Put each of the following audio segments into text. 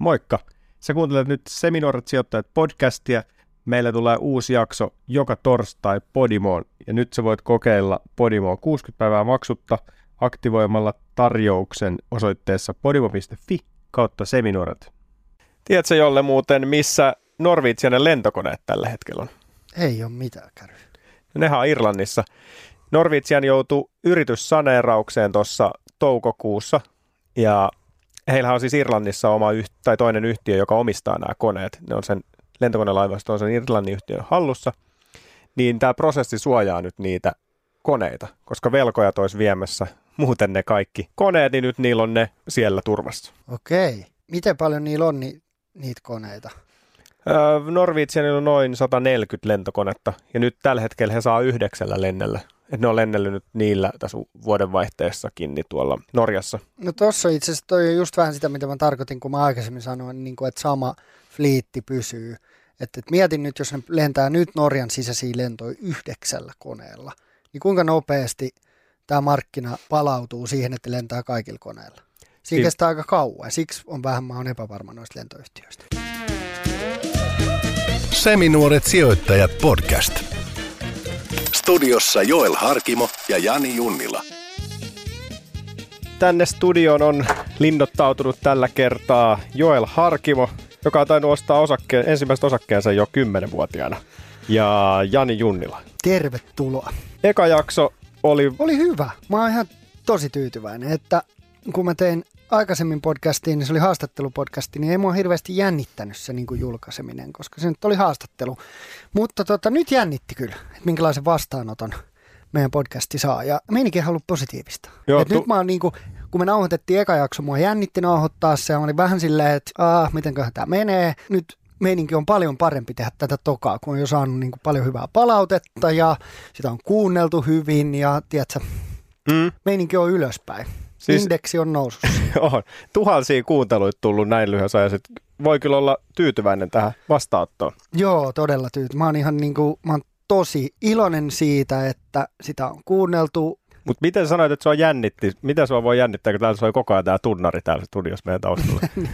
Moikka! Sä kuuntelet nyt Seminoorat sijoittajat podcastia. Meillä tulee uusi jakso joka torstai Podimoon ja nyt sä voit kokeilla Podimoa 60 päivää maksutta aktivoimalla tarjouksen osoitteessa podimo.fi kautta seminoorat. Tiedätkö Jolle muuten, missä Norvitsianen lentokoneet tällä hetkellä on? Ei ole mitään kärryä. No, nehän on Irlannissa. Norvitsian joutui yrityssaneeraukseen tuossa toukokuussa ja heillä on siis Irlannissa oma yht- tai toinen yhtiö, joka omistaa nämä koneet. Ne on sen lentokonelaivasto on sen Irlannin yhtiön hallussa. Niin tämä prosessi suojaa nyt niitä koneita, koska velkojat olisi viemässä muuten ne kaikki koneet, niin nyt niillä on ne siellä turvassa. Okei. Miten paljon niillä on ni- niitä koneita? Öö, Norwegianilla on noin 140 lentokonetta ja nyt tällä hetkellä he saa yhdeksällä lennellä. Et ne on lennellyt nyt niillä tässä vuodenvaihteessakin niin tuolla Norjassa. No tossa itse asiassa toi on just vähän sitä, mitä mä tarkoitin, kun mä aikaisemmin sanoin, niin kuin, että sama fliitti pysyy. Että et mietin nyt, jos ne lentää nyt Norjan sisäisiä lentoja yhdeksällä koneella, niin kuinka nopeasti tämä markkina palautuu siihen, että lentää kaikilla koneilla? Siinä Si- kestää aika kauan. Siksi on vähän mä oon epävarma noista lentoyhtiöistä. Seminuoret sijoittajat podcast. Studiossa Joel Harkimo ja Jani Junnila. Tänne studioon on linnoittautunut tällä kertaa Joel Harkimo, joka on tainnut ostaa osakkeen, ensimmäiset osakkeensa jo 10-vuotiaana, ja Jani Junnila. Tervetuloa. Eka jakso oli Oli hyvä. Mä oon ihan tosi tyytyväinen, että kun mä tein aikaisemmin podcastiin, niin se oli haastattelupodcasti, niin ei mua hirveästi jännittänyt se niin kuin julkaiseminen, koska se nyt oli haastattelu. Mutta tota, nyt jännitti kyllä, että minkälaisen vastaanoton meidän podcasti saa. Ja meininkin on ollut positiivista. Joo, Et tu- Nyt mä oon niin kuin, kun me nauhoitettiin eka jakso, mua jännitti nauhoittaa se, ja mä olin vähän silleen, että aah, mitenköhän tämä menee. Nyt meininki on paljon parempi tehdä tätä tokaa, kun on jo saanut niin kuin paljon hyvää palautetta ja sitä on kuunneltu hyvin ja tiedätkö, mm, meininki on ylöspäin. Siis-. Indeksi on nousussa. on, tuhansia kuunteluita tullut näin lyhyessä ajassa. että Voi kyllä olla tyytyväinen tähän vastaanottoon. Joo, todella tyyty. Mä oon ihan niin kuin, mä oon tosi iloinen siitä, että sitä on kuunneltu. Mutta miten sanoit, että sua jännitti? Miten sua voi jännittää, kun täällä soi koko ajan tämä tunnari täällä studiossa meidän taustalla?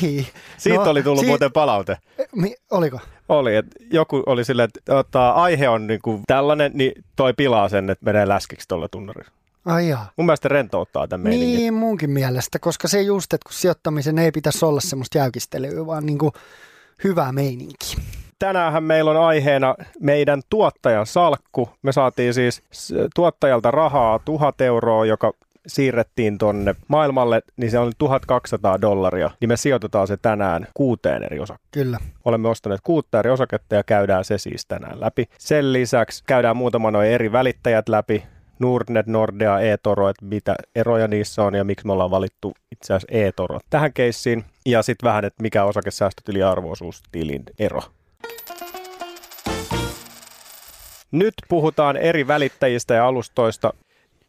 niin. Siitä No, oli tullut si- muuten palaute. Mi- oliko? Oli, että joku oli silleen, että tota, aihe on niinku tällainen, niin toi pilaa sen, että menee läskiksi tuolla tunnarilla. Ai jaa. Mun mielestä rentouttaa tämän meiningin. Niin, munkin mielestä, koska se just, että kun sijoittamisen ei pitäisi olla semmoista jäykistelyä, vaan niin kuin hyvää meininki. Tänäänhän meillä on aiheena meidän tuottajan salkku. Me saatiin siis tuottajalta rahaa tuhat euroa, joka siirrettiin tonne maailmalle, niin se on 1200 dollaria. Niin me sijoitetaan se tänään kuuteen eri osakkeeseen. Kyllä. Olemme ostaneet kuutta eri osaketta ja käydään se siis tänään läpi. Sen lisäksi käydään muutama noin eri välittäjät läpi. Nordnet, Nordea, eToro, että mitä eroja niissä on ja miksi me ollaan valittu itse asiassa eToro tähän keissiin. Ja sitten vähän, että mikä osakesäästötili ja arvoisuustilin ero. Nyt puhutaan eri välittäjistä ja alustoista.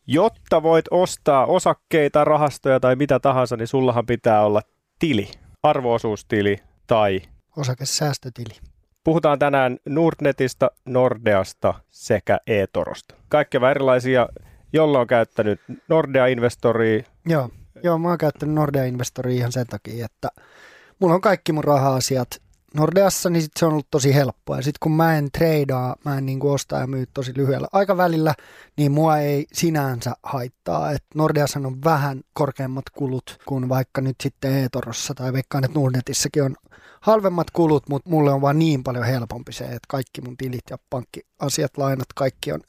Jotta voit ostaa osakkeita, rahastoja tai mitä tahansa, niin sullahan pitää olla tili, arvoosuustili tai Osakesäästötili. Puhutaan tänään Nordnetista, Nordeasta sekä eTorosta. Kaikkea erilaisia, jolla on käyttänyt Nordea-investoria. Joo, joo, mä oon käyttänyt Nordea Investoria ihan sen takia, että mulla on kaikki mun raha-asiat Nordeassa, niin sit se on ollut tosi helppoa. Ja sitten kun mä en treidaa, mä en niin osta ja myy tosi lyhyellä aikavälillä, niin mua ei sinänsä haittaa. Et Nordeassa on vähän korkeammat kulut kuin vaikka nyt sitten eTorossa tai veikkaan, että Nordnetissakin on halvemmat kulut, mutta mulle on vaan niin paljon helpompi se, että kaikki mun tilit ja pankkiasiat, lainat, kaikki on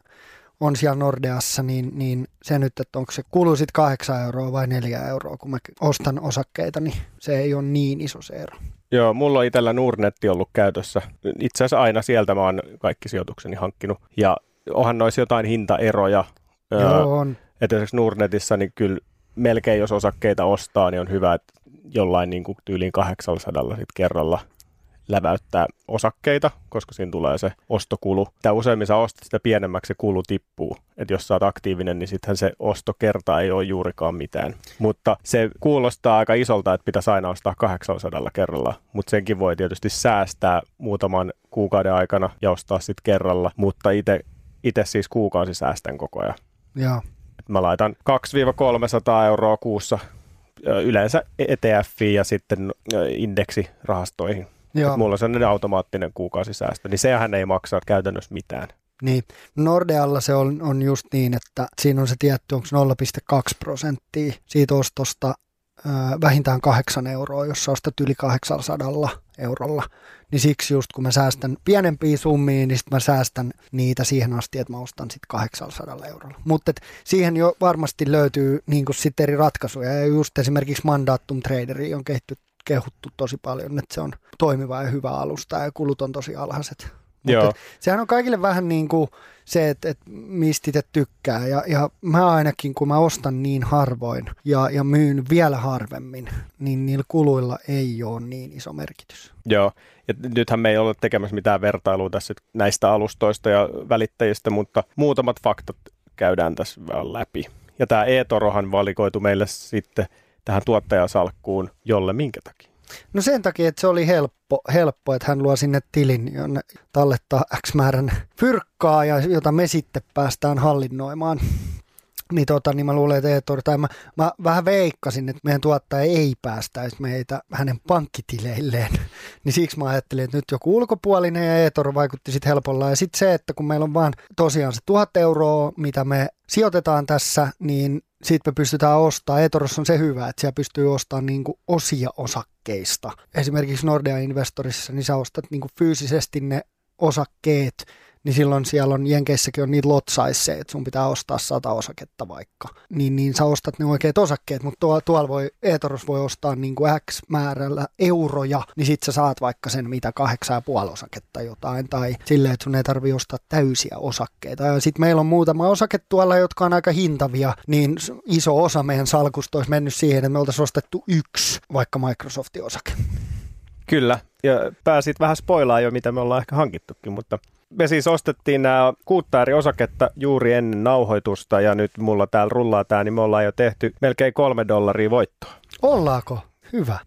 on siellä Nordeassa, niin, niin se nyt, että onko se kulu sitten 8 euroa vai 4 euroa, kun mä ostan osakkeita, niin se ei ole niin iso se ero. Joo, mulla on itsellä Nordnetti ollut käytössä. Itse asiassa aina sieltä mä oon kaikki sijoitukseni hankkinut. Ja onhan noissa jotain hintaeroja. Joo, on. että esimerkiksi Nordnetissa niin kyllä melkein jos osakkeita ostaa, niin on hyvä, että jollain niin kuin tyyliin 800 sit kerralla läväyttää osakkeita, koska siinä tulee se ostokulu. Mitä useimmin sä ostat, sitä pienemmäksi se kulu tippuu. Että jos sä oot aktiivinen, niin sittenhän se ostokerta ei ole juurikaan mitään. Mutta se kuulostaa aika isolta, että pitäisi aina ostaa 800 kerralla. Mutta senkin voi tietysti säästää muutaman kuukauden aikana ja ostaa sitten kerralla. Mutta itse itse siis kuukausi säästän koko ajan. Joo. Et mä laitan 2-300 euroa kuussa yleensä ETF ja sitten indeksirahastoihin. Joo. mulla on sellainen automaattinen kuukausisäästö, niin sehän ei maksa käytännössä mitään. Niin, Nordealla se on, on just niin, että siinä on se tietty, onko 0,2 prosenttia siitä ostosta vähintään kahdeksan euroa, jos sä ostat yli 800 eurolla. Niin siksi just kun mä säästän pienempiä summia, niin sitten mä säästän niitä siihen asti, että mä ostan sitten 800 eurolla. Mutta siihen jo varmasti löytyy niin sitten eri ratkaisuja. Ja just esimerkiksi Mandatum Traderi on kehitty, kehuttu tosi paljon, että se on toimiva ja hyvä alusta ja kulut on tosi alhaiset. Mutta sehän on kaikille vähän niin kuin se, että, että mistä itse tykkää. Ja, ja mä ainakin, kun mä ostan niin harvoin ja, ja myyn vielä harvemmin, niin niillä kuluilla ei ole niin iso merkitys. Joo, ja nythän me ei ole tekemässä mitään vertailua tässä näistä alustoista ja välittäjistä, mutta muutamat faktat käydään tässä läpi. Ja tämä e-torohan valikoitu meille sitten tähän tuottajasalkkuun, jolle minkä takia? No sen takia, että se oli helppo, helppo että hän luo sinne tilin, jonne tallettaa X määrän fyrkkaa, ja jota me sitten päästään hallinnoimaan. Niin, tota, niin mä luulen, että Eetor, tai mä, mä vähän veikkasin, että meidän tuottaja ei päästäisi meitä hänen pankkitileilleen. niin siksi mä ajattelin, että nyt joku ulkopuolinen ja Eetor vaikutti sitten helpolla. Ja sitten se, että kun meillä on vaan tosiaan se tuhat euroa, mitä me sijoitetaan tässä, niin siitä me pystytään ostamaan. Etoros on se hyvä, että siellä pystyy ostamaan niin kuin osia osakkeista. Esimerkiksi Nordea Investorissa, niin sä ostat niin kuin fyysisesti ne osakkeet niin silloin siellä on, Jenkeissäkin on niitä lot että sun pitää ostaa sata osaketta vaikka. Niin, niin sä ostat ne oikeat osakkeet, mutta tuolla, tuolla voi, Eetoros voi ostaa niin kuin X määrällä euroja, niin sit sä saat vaikka sen mitä kahdeksan ja puoli osaketta jotain, tai silleen, että sun ei tarvi ostaa täysiä osakkeita. Ja sitten meillä on muutama osake tuolla, jotka on aika hintavia, niin iso osa meidän salkusta olisi mennyt siihen, että me oltaisiin ostettu yksi vaikka Microsoftin osake. Kyllä, ja pääsit vähän spoilaa jo, mitä me ollaan ehkä hankittukin, mutta me siis ostettiin nämä kuuttaari-osaketta juuri ennen nauhoitusta ja nyt mulla täällä rullaa tämä, niin me ollaan jo tehty melkein kolme dollaria voittoa. Ollaako? Hyvä.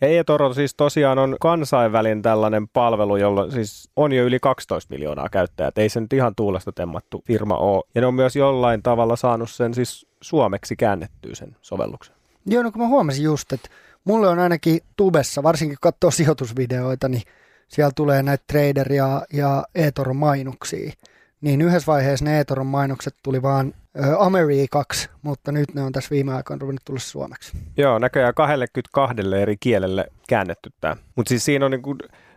Ja eToro siis tosiaan on kansainvälinen tällainen palvelu, jolla siis on jo yli 12 miljoonaa käyttäjää. Ei se nyt ihan tuulesta temmattu firma ole. Ja ne on myös jollain tavalla saanut sen siis suomeksi käännettyä sen sovelluksen. Joo, no kun mä huomasin just, että mulle on ainakin tubessa, varsinkin kun katsoo sijoitusvideoita, niin siellä tulee näitä trader- ja, ja e-toron mainoksia. Niin yhdessä vaiheessa ne e-toron mainokset tuli vaan Amerikaksi, mutta nyt ne on tässä viime aikoina ruvennut tulla suomeksi. Joo, näköjään 22 eri kielelle käännetty tämä. Mutta siis siinä on niinku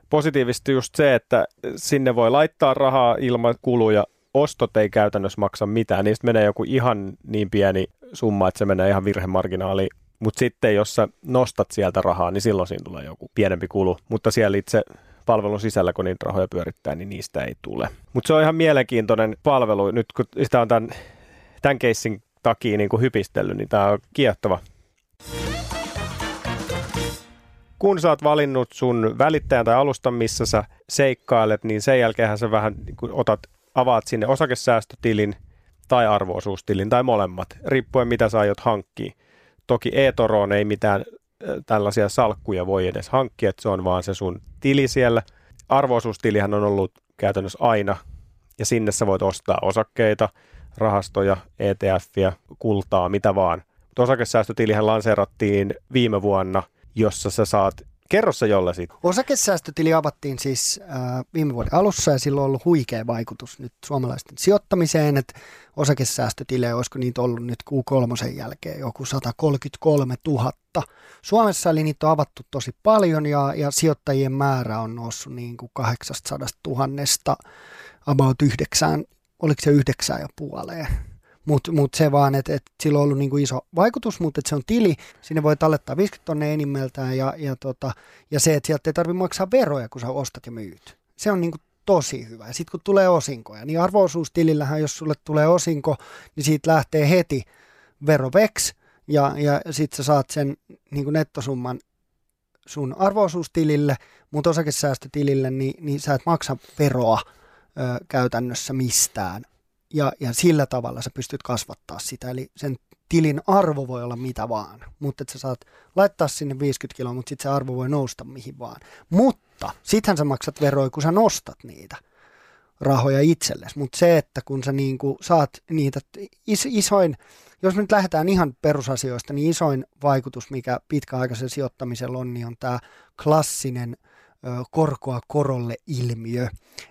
positiivisesti just se, että sinne voi laittaa rahaa ilman kuluja, ostot ei käytännössä maksa mitään, niistä menee joku ihan niin pieni summa, että se menee ihan virhemarginaali. Mutta sitten jos sä nostat sieltä rahaa, niin silloin siinä tulee joku pienempi kulu. Mutta siellä itse palvelun sisällä, kun niitä rahoja pyörittää, niin niistä ei tule. Mutta se on ihan mielenkiintoinen palvelu. Nyt kun sitä on tämän, tämän keissin takia niin kuin hypistellyt, niin tämä on kiehtova. Kun sä oot valinnut sun välittäjän tai alustan, missä sä seikkailet, niin sen jälkeen sä vähän niin kuin otat, avaat sinne osakesäästötilin tai arvoosuustilin tai molemmat, riippuen mitä sä aiot hankkia. Toki eToroon ei mitään tällaisia salkkuja voi edes hankkia, että se on vaan se sun tili siellä. Arvoisuustilihän on ollut käytännössä aina, ja sinne sä voit ostaa osakkeita, rahastoja, ETFiä, kultaa, mitä vaan. Mutta osakesäästötilihän lanseerattiin viime vuonna, jossa sä saat Kerro se jolle siitä. Osakesäästötili avattiin siis äh, viime vuoden alussa ja sillä on ollut huikea vaikutus nyt suomalaisten sijoittamiseen, että osakesäästötilejä, olisiko niitä ollut nyt Q3 jälkeen joku 133 000. Suomessa eli niitä on avattu tosi paljon ja, ja sijoittajien määrä on noussut niin kuin 800 000 about yhdeksään, oliko se yhdeksään ja puoleen mutta mut se vaan, että et sillä on ollut niinku iso vaikutus, mutta se on tili, sinne voi tallettaa 50 tonne enimmältään ja, ja, tota, ja se, että sieltä ei tarvitse maksaa veroja, kun sä ostat ja myyt. Se on niinku tosi hyvä. Ja sitten kun tulee osinkoja, niin arvoisuustilillähän, jos sulle tulee osinko, niin siitä lähtee heti veroveks, ja, ja sitten sä saat sen niin kuin nettosumman sun arvoisuustilille, mutta osakesäästötilille, niin, niin sä et maksa veroa ö, käytännössä mistään ja, ja sillä tavalla sä pystyt kasvattaa sitä. Eli sen tilin arvo voi olla mitä vaan, mutta että sä saat laittaa sinne 50 kiloa, mutta sitten se arvo voi nousta mihin vaan. Mutta sittenhän sä maksat veroja, kun sä nostat niitä rahoja itsellesi. Mutta se, että kun sä niinku saat niitä, is, isoin jos me nyt lähdetään ihan perusasioista, niin isoin vaikutus, mikä pitkäaikaisella sijoittamisella on, niin on tämä klassinen korkoa korolle ilmiö.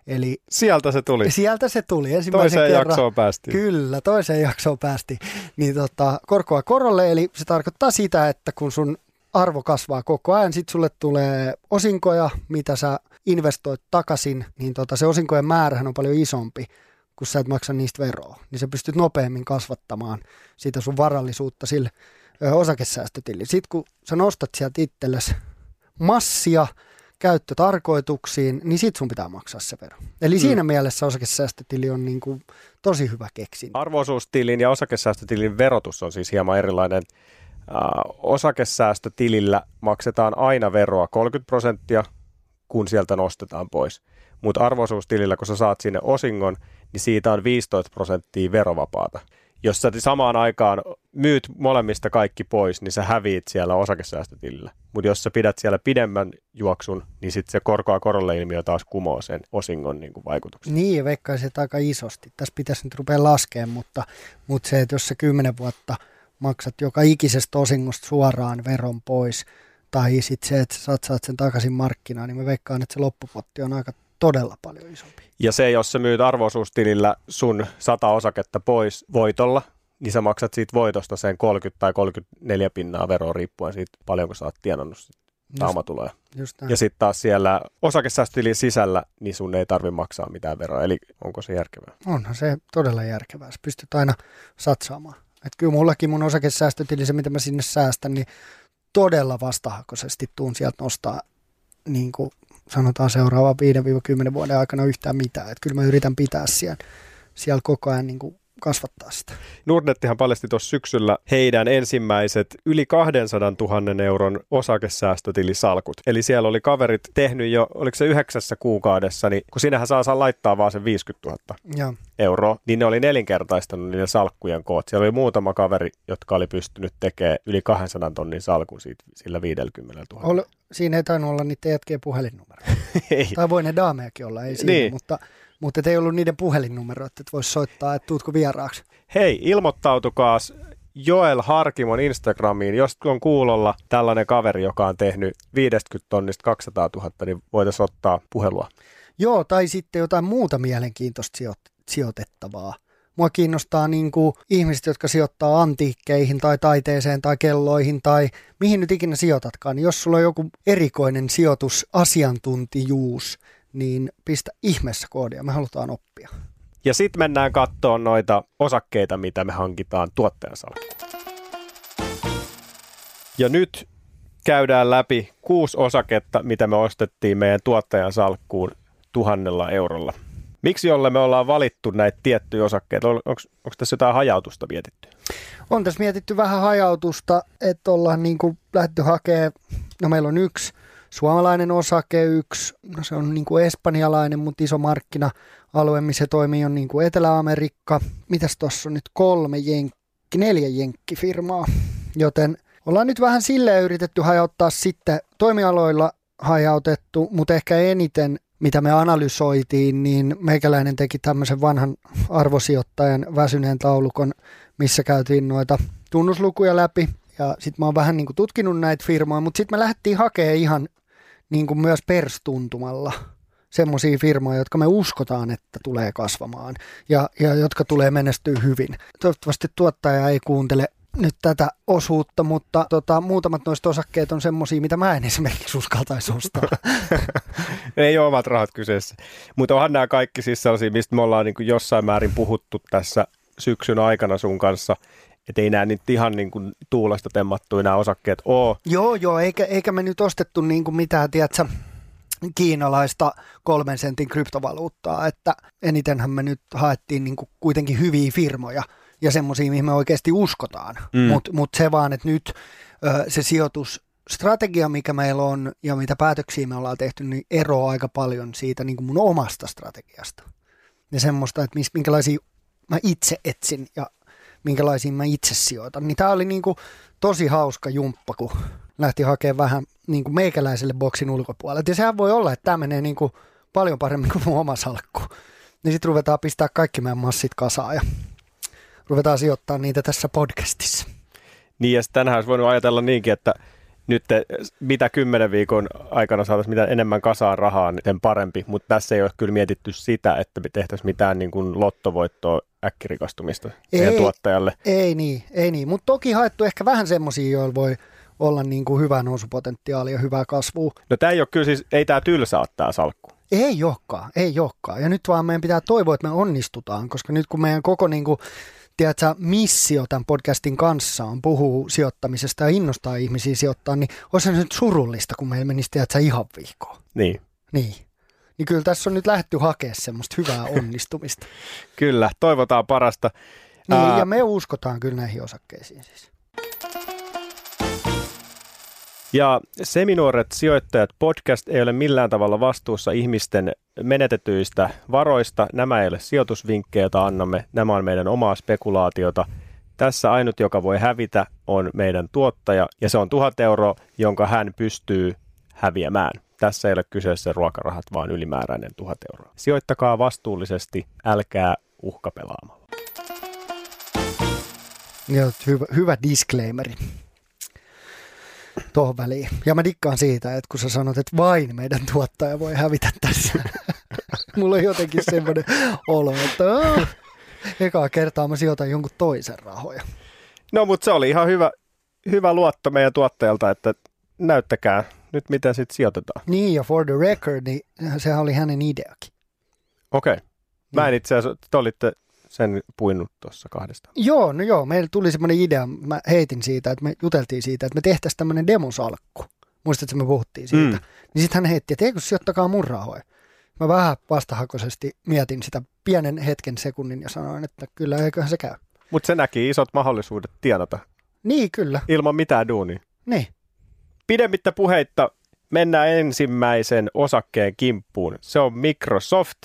Eli Sieltä se tuli. sieltä se tuli ensimmäisen Toiseen kerran. jaksoon päästiin. Kyllä, toiseen jaksoon päästi. Niin tota, korkoa korolle, eli se tarkoittaa sitä, että kun sun arvo kasvaa koko ajan, sitten sulle tulee osinkoja, mitä sä investoit takaisin, niin tota, se osinkojen määrähän on paljon isompi, kun sä et maksa niistä veroa. Niin sä pystyt nopeammin kasvattamaan sitä sun varallisuutta sille osakesäästötilille. Sitten kun sä nostat sieltä itsellesi massia käyttötarkoituksiin, niin sit sun pitää maksaa se vero. Eli Mm. siinä mielessä osakesäästötili on niin kuin tosi hyvä keksintä. Arvoisuustilin ja osakesäästötilin verotus on siis hieman erilainen. Äh, osakesäästötilillä maksetaan aina veroa 30 prosenttia, kun sieltä nostetaan pois. Mutta arvoisuustilillä, kun sä saat sinne osingon, niin siitä on 15 prosenttia verovapaata. Jos sä samaan aikaan myyt molemmista kaikki pois, niin sä häviit siellä osakesäästötilillä. Mutta jos sä pidät siellä pidemmän juoksun, niin sitten se korkoa korolle ilmiö taas kumoo sen osingon niin kuin vaikutuksen. Niin, veikkaisin, että aika isosti. Tässä pitäisi nyt rupea laskemaan, mutta, mutta se, että jos sä kymmenen vuotta maksat joka ikisestä osingosta suoraan veron pois, tai sitten se, että sä satsaat sen takaisin markkinaan, niin mä veikkaan, että se loppupotti on aika todella paljon isompi. Ja se, jos sä myyt arvoisuustilillä sun 100 osaketta pois voitolla, niin sä maksat siitä voitosta sen 30 tai 34 pinnaa veroa riippuen siitä, paljonko sä oot tienannut pääomatuloja. Ja sitten taas siellä osakesäästötilin sisällä, niin sun ei tarvi maksaa mitään veroa. Eli onko se järkevää? Onhan se todella järkevää. Sä pystyt aina satsaamaan. Et kyllä mullakin mun osakesäästötili, se mitä mä sinne säästän, niin todella vastahakoisesti tuun sieltä nostaa niin kuin sanotaan seuraavan 5-10 vuoden aikana yhtään mitään. Et kyllä mä yritän pitää siellä, siellä koko ajan niin kuin kasvattaa sitä. Nordnettihan paljasti tuossa syksyllä heidän ensimmäiset yli 200 000 euron osakesäästötilisalkut. Eli siellä oli kaverit tehnyt jo, oliko se yhdeksässä kuukaudessa, niin kun sinähän saa, saa laittaa vaan sen 50 000 Ja, euroa, niin ne oli nelinkertaistanut niiden salkkujen koot. Siellä oli muutama kaveri, jotka oli pystynyt tekemään yli 200 tonnin salkun siitä, sillä 50 000. ol, siinä ei tainnut olla niiden jätkien puhelinnumero. Ei. tai voi ne daamejakin olla, ei siinä, Niin. mutta, mutta ei ollut niiden puhelinnumero, että et voisi soittaa, että tuutko vieraaksi. Hei, ilmoittautukaas Joel Harkimon Instagramiin, jos on kuulolla tällainen kaveri, joka on tehnyt 50 tonnista 200 000, niin voitaisiin ottaa puhelua. Joo, tai sitten jotain muuta mielenkiintoista sijoit- sijoitettavaa. Mua kiinnostaa niin kuin ihmiset, jotka sijoittaa antiikkeihin tai taiteeseen tai kelloihin tai mihin nyt ikinä sijoitatkaan. Niin jos sulla on joku erikoinen sijoitusasiantuntijuus, niin pistä ihmeessä koodia. Me halutaan oppia. Ja sitten mennään kattoon noita osakkeita, mitä me hankitaan tuottajan. Ja nyt käydään läpi kuusi osaketta, mitä me ostettiin meidän tuottajan salkkuun tuhannella eurolla. Miksi jolle me ollaan valittu näitä tiettyjä osakkeita? Onko tässä jotain hajautusta mietitty? On tässä mietitty vähän hajautusta, että ollaan niin kuin lähdetty hakemaan, no meillä on yksi suomalainen osake, yksi, no se on niin kuin espanjalainen, mutta iso markkina-alue, missä toimii, on niin kuin Etelä-Amerikka. Mitäs tuossa on nyt kolme jenkki, neljä jenkkifirmaa, joten ollaan nyt vähän silleen yritetty hajauttaa sitten toimialoilla hajautettu, mutta ehkä eniten mitä me analysoitiin, niin meikäläinen teki tämmöisen vanhan arvosijoittajan väsyneen taulukon, missä käytiin noita tunnuslukuja läpi. Ja sitten mä oon vähän niin kuin tutkinut näitä firmoja, mutta sitten me lähdettiin hakemaan ihan niin kuin myös perstuntumalla semmoisia firmoja, jotka me uskotaan, että tulee kasvamaan ja, ja jotka tulee menestyä hyvin. Toivottavasti tuottaja ei kuuntele nyt tätä osuutta, mutta tota, muutamat noista osakkeet on semmoisia, mitä mä en esimerkiksi uskaltaisi ostaa. Ei ole omat rahat kyseessä. Mutta onhan nämä kaikki siis sellaisia, mistä me ollaan niin jossain määrin puhuttu tässä syksyn aikana sun kanssa. Että ei nämä nyt ihan niin kuin tuulesta temmattuja nämä osakkeet ole. Joo, joo, eikä, eikä me nyt ostettu niin kuin mitään, tiedätkö, kiinalaista kolmen sentin kryptovaluuttaa, että enitenhän me nyt haettiin niin kuin kuitenkin hyviä firmoja ja semmoisia, mihin me oikeasti uskotaan. Mm. Mutta mut se vaan, että nyt ö, se sijoitusstrategia, mikä meillä on ja mitä päätöksiä me ollaan tehty, niin eroaa aika paljon siitä niin kuin mun omasta strategiasta. Ja semmoista, että minkälaisia mä itse etsin ja minkälaisiin mä itse sijoitan. Niin tämä oli niin kuin tosi hauska jumppa, kun lähti hakemaan vähän niin kuin meikäläiselle boksin ulkopuolelle. Ja sehän voi olla, että tämä menee niin kuin paljon paremmin kuin mun oma salkku. Niin sitten ruvetaan pistää kaikki meidän massit kasaan ja ruvetaan sijoittaa niitä tässä podcastissa. Niin ja tänään olisi voinut ajatella niinkin, että nyt te, mitä kymmenen viikon aikana saataisiin mitä enemmän kasaa rahaa, niin sen parempi. Mutta tässä ei ole kyllä mietitty sitä, että me tehtäisiin mitään niin kuin lottovoittoa äkkirikastumista ei, tuottajalle. Ei niin, ei niin. Mutta toki haettu ehkä vähän semmoisia, joilla voi olla niin kuin hyvää nousupotentiaalia ja hyvää kasvua. No tämä ei ole kyllä siis, ei tämä tylsä ole tämä salkku. Ei olekaan, ei olekaan. Ja nyt vaan meidän pitää toivoa, että me onnistutaan, koska nyt kun meidän koko niin kuin, tiedätkö, missio tämän podcastin kanssa on puhua sijoittamisesta ja innostaa ihmisiä sijoittaa, niin olisi se nyt surullista, kun meillä menisi tiedätkö, ihan viikkoon. Niin. Niin. Niin kyllä tässä on nyt lähty hakemaan semmoista hyvää onnistumista. kyllä, toivotaan parasta. Niin, Ää... ja me uskotaan kyllä näihin osakkeisiin siis. Ja Seminuoret sijoittajat podcast ei ole millään tavalla vastuussa ihmisten menetetyistä varoista. Nämä ei ole sijoitusvinkkejä, joita annamme. Nämä on meidän omaa spekulaatiota. Tässä ainut, joka voi hävitä, on meidän tuottaja, ja se on tuhat euroa, jonka hän pystyy häviämään. Tässä ei ole kyseessä ruokarahat, vaan ylimääräinen tuhat euroa. Sijoittakaa vastuullisesti, älkää uhkapelaamalla. Joo, hyvä, hyvä disclaimeri tuohon väliin. Ja mä dikkaan siitä, että kun sä sanot, että vain meidän tuottaja voi hävitä tässä. Mulla on jotenkin semmoinen olo, että oh, ekaa kertaa mä sijoitan jonkun toisen rahoja. No mutta se oli ihan hyvä, hyvä luotto meidän tuottajalta, että näyttäkää nyt miten sitten sijoitetaan. Niin ja for the record, niin sehän oli hänen ideakin. Okei. Okay. Mä en niin. itse asiassa, te olitte sen puinut tuossa kahdesta. Joo, no joo, meillä tuli semmoinen idea, mä heitin siitä, että me juteltiin siitä, että me tehtäisiin tämmöinen demosalkku. Muistatko, että me puhuttiin siitä? Mm. Niin sitten hän heitti, että eikö sijoittakaa mun rahoja. Mä vähän vastahakoisesti mietin sitä pienen hetken sekunnin ja sanoin, että kyllä eiköhän se käy. Mutta se näki isot mahdollisuudet tienata. Niin, kyllä. Ilman mitään duunia. Niin. Pidemmittä puheitta mennään ensimmäisen osakkeen kimppuun. Se on Microsoft,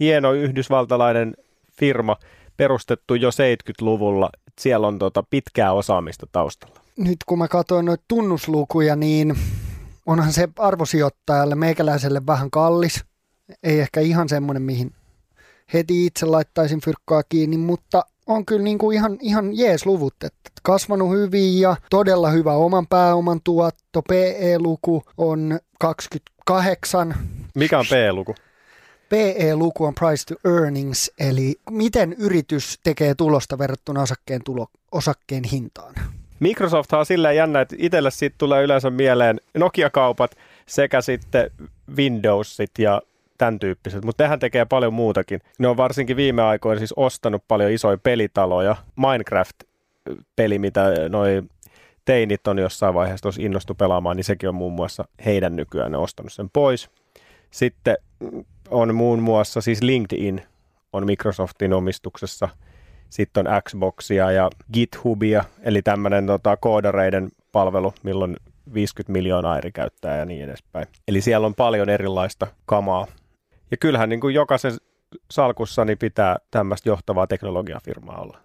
hieno yhdysvaltalainen firma, perustettu jo 70-luvulla. Siellä on tota pitkää osaamista taustalla. Nyt kun mä katsoin noita tunnuslukuja, niin onhan se arvosijoittajalle meikäläiselle vähän kallis. Ei ehkä ihan semmoinen, mihin heti itse laittaisin fyrkkaa kiinni, mutta on kyllä niin kuin ihan, ihan jees luvut, että kasvanut hyvin ja todella hyvä oman pääoman tuotto. PE-luku on 28. Mikä on PE-luku? PE-luku on price to earnings, eli miten yritys tekee tulosta verrattuna osakkeen, tulo, osakkeen hintaan. Microsoft on silleen jännä, että itselle siitä tulee yleensä mieleen Nokia-kaupat sekä sitten Windowsit ja tämän tyyppiset, mutta tehän tekee paljon muutakin. Ne on varsinkin viime aikoina siis ostanut paljon isoja pelitaloja. Minecraft-peli, mitä noi teinit on jossain vaiheessa tuossa innostu pelaamaan, niin sekin on muun muassa heidän nykyään ne ostanut sen pois. Sitten on muun muassa siis LinkedIn on Microsoftin omistuksessa, sitten on Xboxia ja GitHubia, eli tämmöinen tota, koodareiden palvelu, milloin 50 miljoonaa eri käyttää ja niin edespäin. Eli siellä on paljon erilaista kamaa. Ja kyllähän niin kuin jokaisen salkussa niin pitää tämmöistä johtavaa teknologiafirmaa olla.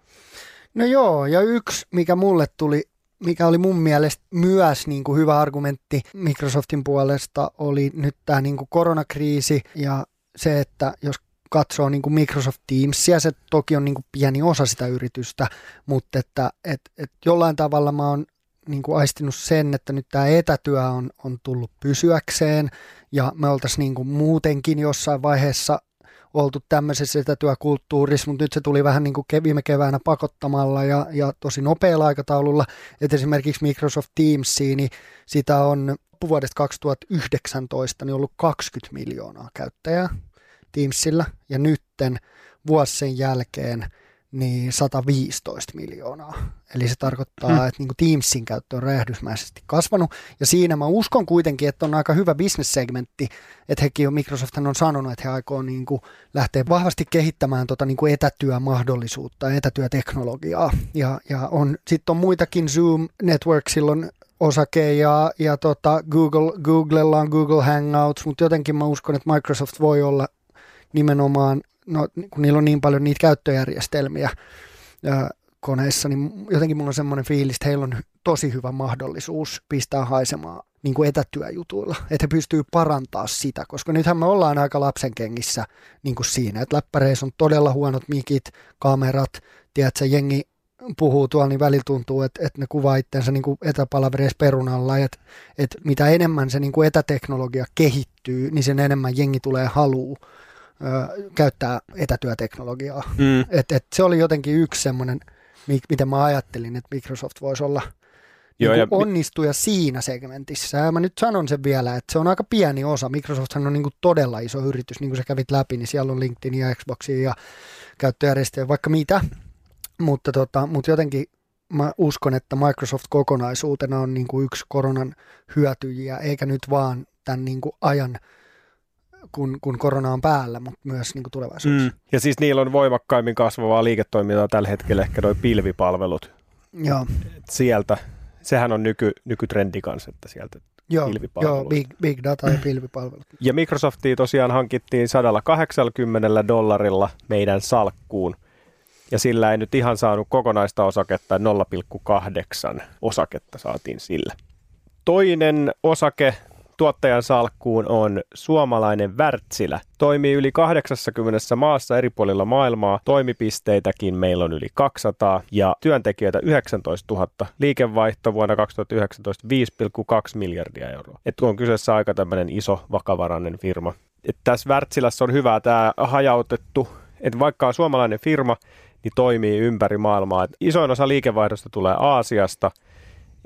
No joo, ja yksi, mikä mulle tuli mikä oli mun mielestä myös niin kuin hyvä argumentti Microsoftin puolesta, oli nyt tämä niin kuin koronakriisi ja se, että jos katsoo niin kuin Microsoft Teamsia, se toki on niin kuin pieni osa sitä yritystä, mutta että et, et jollain tavalla mä oon niin kuin aistinut sen, että nyt tämä etätyö on, on tullut pysyäkseen ja me oltaisiin niin kuin muutenkin jossain vaiheessa oltu tämmöisessä etätyökulttuurissa, mutta nyt se tuli vähän niin kuin viime keväänä pakottamalla ja, ja tosi nopealla aikataululla, että esimerkiksi Microsoft Teamsia, niin sitä on vuodesta 2019 niin ollut 20 miljoonaa käyttäjää Teamsillä ja nytten vuosi sen jälkeen – niin 115 miljoonaa. Eli se tarkoittaa, hmm. että niin kuin Teamsin käyttö on räjähdysmäisesti kasvanut. Ja siinä mä uskon kuitenkin, että on aika hyvä bisnessegmentti, että hekin on, Microsoft on sanonut, että he aikoo niin kuin lähteä vahvasti kehittämään tota niin kuin etätyömahdollisuutta, etätyöteknologiaa. Ja, ja on, sitten on muitakin Zoom Network silloin osake ja, ja tota Google, Googlella on Google Hangouts, mutta jotenkin mä uskon, että Microsoft voi olla nimenomaan no, kun niillä on niin paljon niitä käyttöjärjestelmiä ää, koneissa, niin jotenkin mulla on semmoinen fiilis, että heillä on tosi hyvä mahdollisuus pistää haisemaan niin kuin etätyöjutuilla, että he pystyy parantaa sitä, koska nythän me ollaan aika lapsenkengissä niin kuin siinä, että läppäreissä on todella huonot mikit, kamerat, tiedätkö, jengi puhuu tuolla, niin välillä tuntuu, että, että ne kuvaa itseänsä niin kuin etäpalavereissa perunalla, että, että mitä enemmän se niin kuin etäteknologia kehittyy, niin sen enemmän jengi tulee haluu ö, käyttää etätyöteknologiaa. Mm. Et, et se oli jotenkin yksi semmoinen, miten mä ajattelin, että Microsoft voisi olla Joo, niin ja onnistuja siinä segmentissä. Ja mä nyt sanon sen vielä, että se on aika pieni osa. Microsofthan on niin kuin todella iso yritys, niin kuin sä kävit läpi, niin siellä on LinkedIn ja Xboxia ja käyttöjärjestelmiä, vaikka mitä. Mutta, tota, mutta jotenkin mä uskon, että Microsoft kokonaisuutena on niin kuin yksi koronan hyötyjiä, eikä nyt vaan tämän niin kuin ajan kun, kun korona on päällä, mutta myös niin kuin tulevaisuudessa. Mm. Ja siis niillä on voimakkaimmin kasvavaa liiketoimintaa tällä hetkellä ehkä noin pilvipalvelut. Joo. Sieltä, sehän on nyky, nykytrendi kanssa, että sieltä Joo, joo big, big data ja pilvipalvelut. Ja Microsoftia tosiaan hankittiin 180 dollarilla meidän salkkuun ja sillä ei nyt ihan saanut kokonaista osaketta, 0,8 osaketta saatiin sillä. Toinen osake tuottajan salkkuun on suomalainen Wärtsilä. Toimii yli 80 maassa eri puolilla maailmaa. Toimipisteitäkin meillä on yli 200 ja työntekijöitä 19 000. Liikevaihto vuonna 2019 5,2 miljardia euroa. Et on kyseessä aika tämmöinen iso vakavarainen firma. Et tässä Wärtsilässä on hyvä tämä hajautettu, että vaikka on suomalainen firma, niin toimii ympäri maailmaa. Et isoin osa liikevaihdosta tulee Aasiasta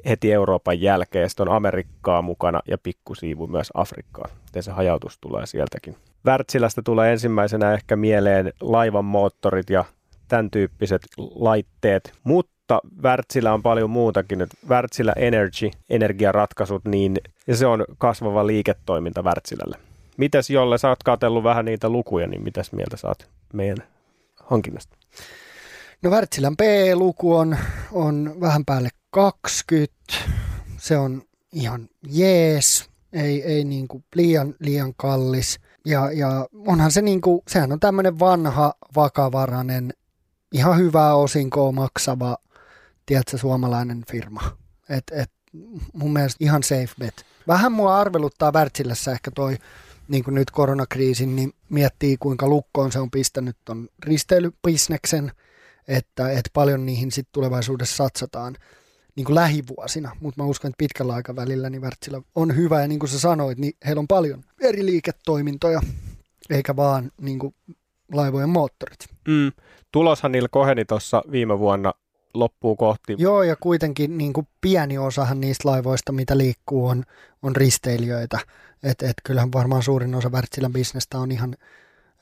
heti Euroopan jälkeen, sitten on Amerikkaa mukana ja pikkusiivu myös Afrikkaa. Miten se hajautus tulee sieltäkin. Wärtsilästä tulee ensimmäisenä ehkä mieleen laivan moottorit ja tämän tyyppiset laitteet, mutta Wärtsilä on paljon muutakin. Wärtsilä Energy, energiaratkaisut, niin ja se on kasvava liiketoiminta Wärtsilälle. Mites Jolle, sä oot katsellut vähän niitä lukuja, niin mitäs mieltä saat meidän hankinnasta? No Wärtsilän P-luku on, on vähän päälle 20. Se on ihan jees, ei, ei niin kuin liian, liian kallis. Ja, ja onhan se niin kuin, sehän on tämmöinen vanha, vakavarainen, ihan hyvää osinkoa maksava, tiedätkö, suomalainen firma. Et, et, mun mielestä ihan safe bet. Vähän mua arveluttaa Wärtsilässä ehkä toi niin kuin nyt koronakriisin, niin miettii kuinka lukkoon se on pistänyt ton risteilybisneksen – että, että paljon niihin sitten tulevaisuudessa satsataan niin kuin lähivuosina, mutta mä uskon, että pitkällä aikavälillä niin Wärtsilä on hyvä ja niin kuin sä sanoit, niin heillä on paljon eri liiketoimintoja, eikä vaan niin kuin laivojen moottorit. Mm. Tuloshan niillä koheni tuossa viime vuonna loppuu kohti. Joo, ja kuitenkin niin kuin pieni osahan niistä laivoista, mitä liikkuu, on, on risteilijöitä. Että et kyllähän varmaan suurin osa Wärtsilän bisnestä on ihan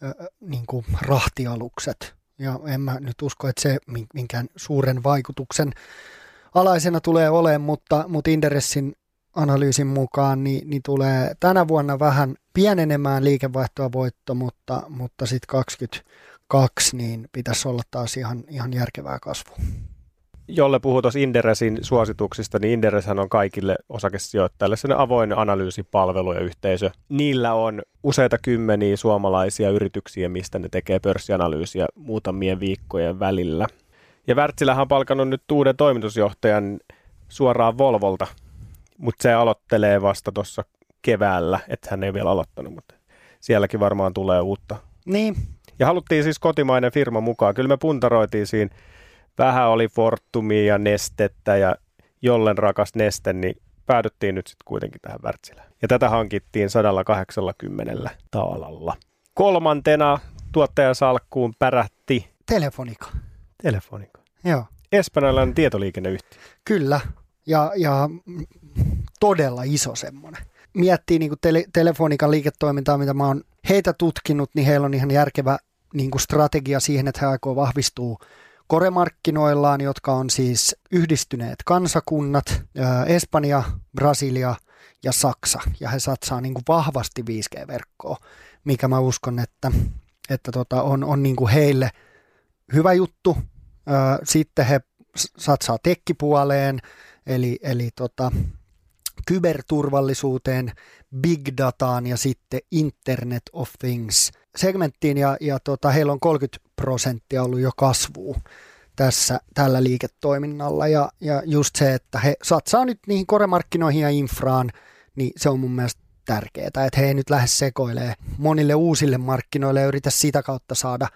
ö, niin kuin rahtialukset. Ja en mä nyt usko, että se minkään suuren vaikutuksen alaisena tulee olemaan, mutta, mutta Inderessin analyysin mukaan niin, niin tulee tänä vuonna vähän pienenemään liikevaihtoa voitto, mutta, mutta sitten 22 niin pitäisi olla taas ihan, ihan järkevää kasvua jolle puhuu tuossa Inderesin suosituksista, niin Indereshän on kaikille osakesijoittajille sen avoin analyysipalvelu ja yhteisö. Niillä on useita kymmeniä suomalaisia yrityksiä, mistä ne tekee pörssianalyysiä muutamien viikkojen välillä. Ja Wärtsilähän on palkannut nyt uuden toimitusjohtajan suoraan Volvolta, mutta se aloittelee vasta tuossa keväällä, että hän ei vielä aloittanut, mutta sielläkin varmaan tulee uutta. Niin. Ja haluttiin siis kotimainen firma mukaan. Kyllä me puntaroitiin siinä vähän oli Fortumia ja Nestettä ja jollen rakas Neste, niin päädyttiin nyt sitten kuitenkin tähän Wärtsilään. Ja tätä hankittiin 180 taalalla. Kolmantena tuottajan salkkuun pärähti... Telefonika. Telefonika. Joo. Espanjalainen tietoliikenneyhtiö. Kyllä, ja, ja todella iso semmoinen. Miettii niin tele, telefonikan liiketoimintaa, mitä mä oon heitä tutkinut, niin heillä on ihan järkevä niin kuin strategia siihen, että he aikoo vahvistuu koremarkkinoillaan, jotka on siis yhdistyneet kansakunnat, Espanja, Brasilia ja Saksa. Ja he satsaa niin kuin vahvasti 5G-verkkoa, mikä mä uskon, että, että tota on, on niin kuin heille hyvä juttu. Sitten he satsaa tekkipuoleen, eli, eli tota, kyberturvallisuuteen, big dataan ja sitten Internet of Things segmenttiin ja, ja tota, heillä on 30 prosenttia ollut jo kasvua tässä, tällä liiketoiminnalla ja, ja just se, että he satsaa nyt niihin koremarkkinoihin ja infraan, niin se on mun mielestä tärkeää, että he ei nyt lähde sekoilee monille uusille markkinoille ja yritä sitä kautta saada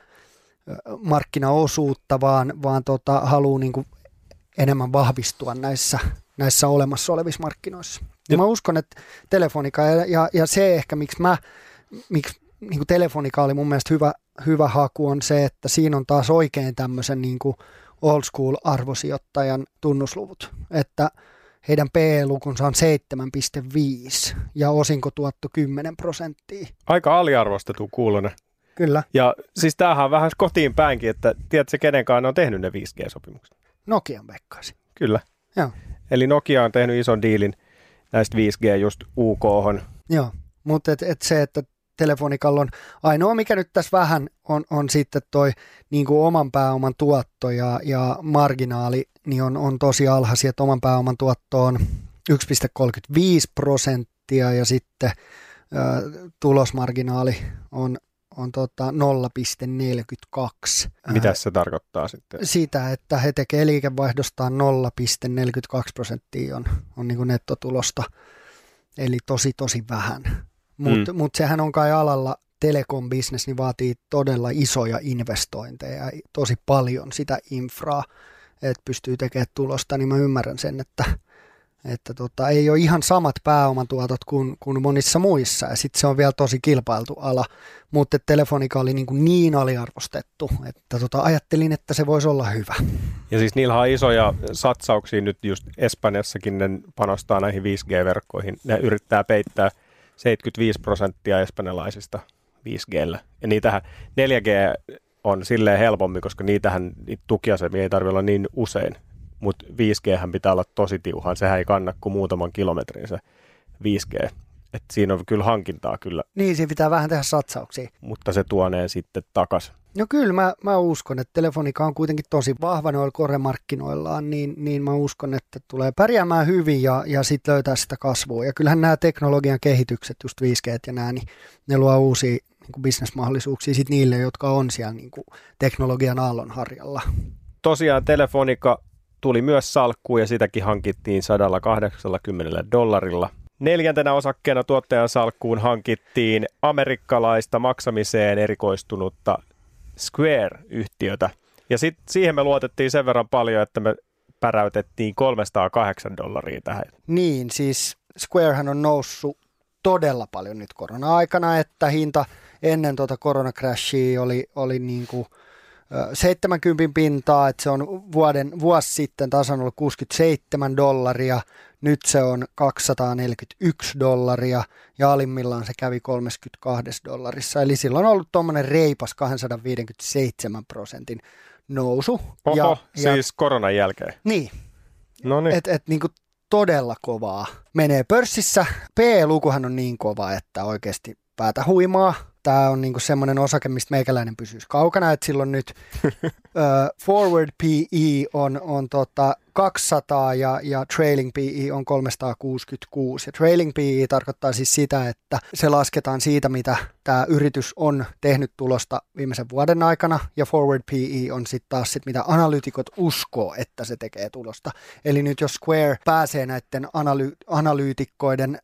markkinaosuutta, vaan, vaan tota, haluaa niin kuin enemmän vahvistua näissä, näissä olemassa olevissa markkinoissa. Ja mä uskon, että telefonika ja, ja, ja se ehkä, miksi mä, miksi niin kuin telefonika oli mun mielestä hyvä, hyvä haku, on se, että siinä on taas oikein tämmöisen niin kuin old school arvosijoittajan tunnusluvut, että heidän PE-lukunsa on 7,5 ja osinkotuotto 10 prosenttia. Aika aliarvostettu kuulonen. Kyllä. Ja siis tämähän on vähän kotiin päinkin, että tiedätkö kenenkaan on tehnyt ne 5G-sopimukset? Nokian veikkaisin. Kyllä. Joo. Eli Nokia on tehnyt ison diilin näistä 5G just uk Joo, mutta et, et se, että telefonikalla on ainoa, mikä nyt tässä vähän on, on sitten toi niin kuin oman pääoman tuotto ja, ja marginaali, niin on, on tosi alhaisia, että oman pääoman tuotto on 1,35 prosenttia ja sitten ö, tulosmarginaali on, on tota 0,42. Mitä se tarkoittaa sitten? Sitä, että he tekevät liikevaihdostaan 0,42 prosenttia on, on niin nettotulosta, eli tosi tosi vähän. Mutta mm. mut sehän on kai alalla telekom-business, niin vaatii todella isoja investointeja, tosi paljon sitä infraa, että pystyy tekemään tulosta, niin mä ymmärrän sen, että, että tota, ei ole ihan samat pääomatuotot kuin, kuin monissa muissa, ja sitten se on vielä tosi kilpailtu ala, mutta Telefonika oli niin, kuin niin aliarvostettu, että tota, ajattelin, että se voisi olla hyvä. Ja siis niillä on isoja satsauksia nyt just Espanjassakin, ne panostaa näihin 5G-verkkoihin, ne yrittää peittää 75 prosenttia espanjalaisista 5Gllä. Ja niitähän 4G on silleen helpommin, koska niitähän niitä tukiasemia ei tarvitse olla niin usein. Mutta 5G pitää olla tosi tiuhaan. Sehän ei kanna kuin muutaman kilometrin se 5G. Et siinä on kyllä hankintaa kyllä. Niin, siinä pitää vähän tehdä satsauksia. Mutta se tuonee sitten takas. No kyllä mä, mä uskon, että Telefonika on kuitenkin tosi vahva noilla koremarkkinoillaan, niin, niin mä uskon, että tulee pärjäämään hyvin ja, ja sitten löytää sitä kasvua. Ja kyllähän nämä teknologian kehitykset, just 5G ja nämä, niin ne luo uusia niin kuin bisnesmahdollisuuksia sit niille, jotka on siellä niin kuin teknologian aallonharjalla. Tosiaan Telefonika tuli myös salkkuun ja sitäkin hankittiin 180 dollarilla. Neljäntenä osakkeena tuottajan salkkuun hankittiin amerikkalaista maksamiseen erikoistunutta Square-yhtiötä. Ja sitten siihen me luotettiin sen verran paljon, että me päräytettiin 308 dollaria tähän. Niin, siis Squarehan on noussut todella paljon nyt korona-aikana, että hinta ennen tuota koronacrashia oli, oli niin kuin 70 pintaa, että se on vuoden, vuosi sitten tasan ollut 67 dollaria, nyt se on 241 dollaria ja alimmillaan se kävi 32 dollarissa. Eli silloin on ollut tuommoinen reipas 257 prosentin nousu. Oho, ja, siis ja, koronan jälkeen. Niin. No niin. Et, et, niin kuin todella kovaa menee pörssissä. P-lukuhan on niin kova, että oikeasti päätä huimaa tämä on niinku semmoinen osake, mistä meikäläinen pysyisi kaukana, että silloin nyt uh, forward PE on, on tota 200 ja, ja trailing PE on 366. Ja trailing PE tarkoittaa siis sitä, että se lasketaan siitä, mitä tämä yritys on tehnyt tulosta viimeisen vuoden aikana, ja forward PE on sitten taas sit, mitä analyytikot uskoo, että se tekee tulosta. Eli nyt jos Square pääsee näiden analy- analyytikkoiden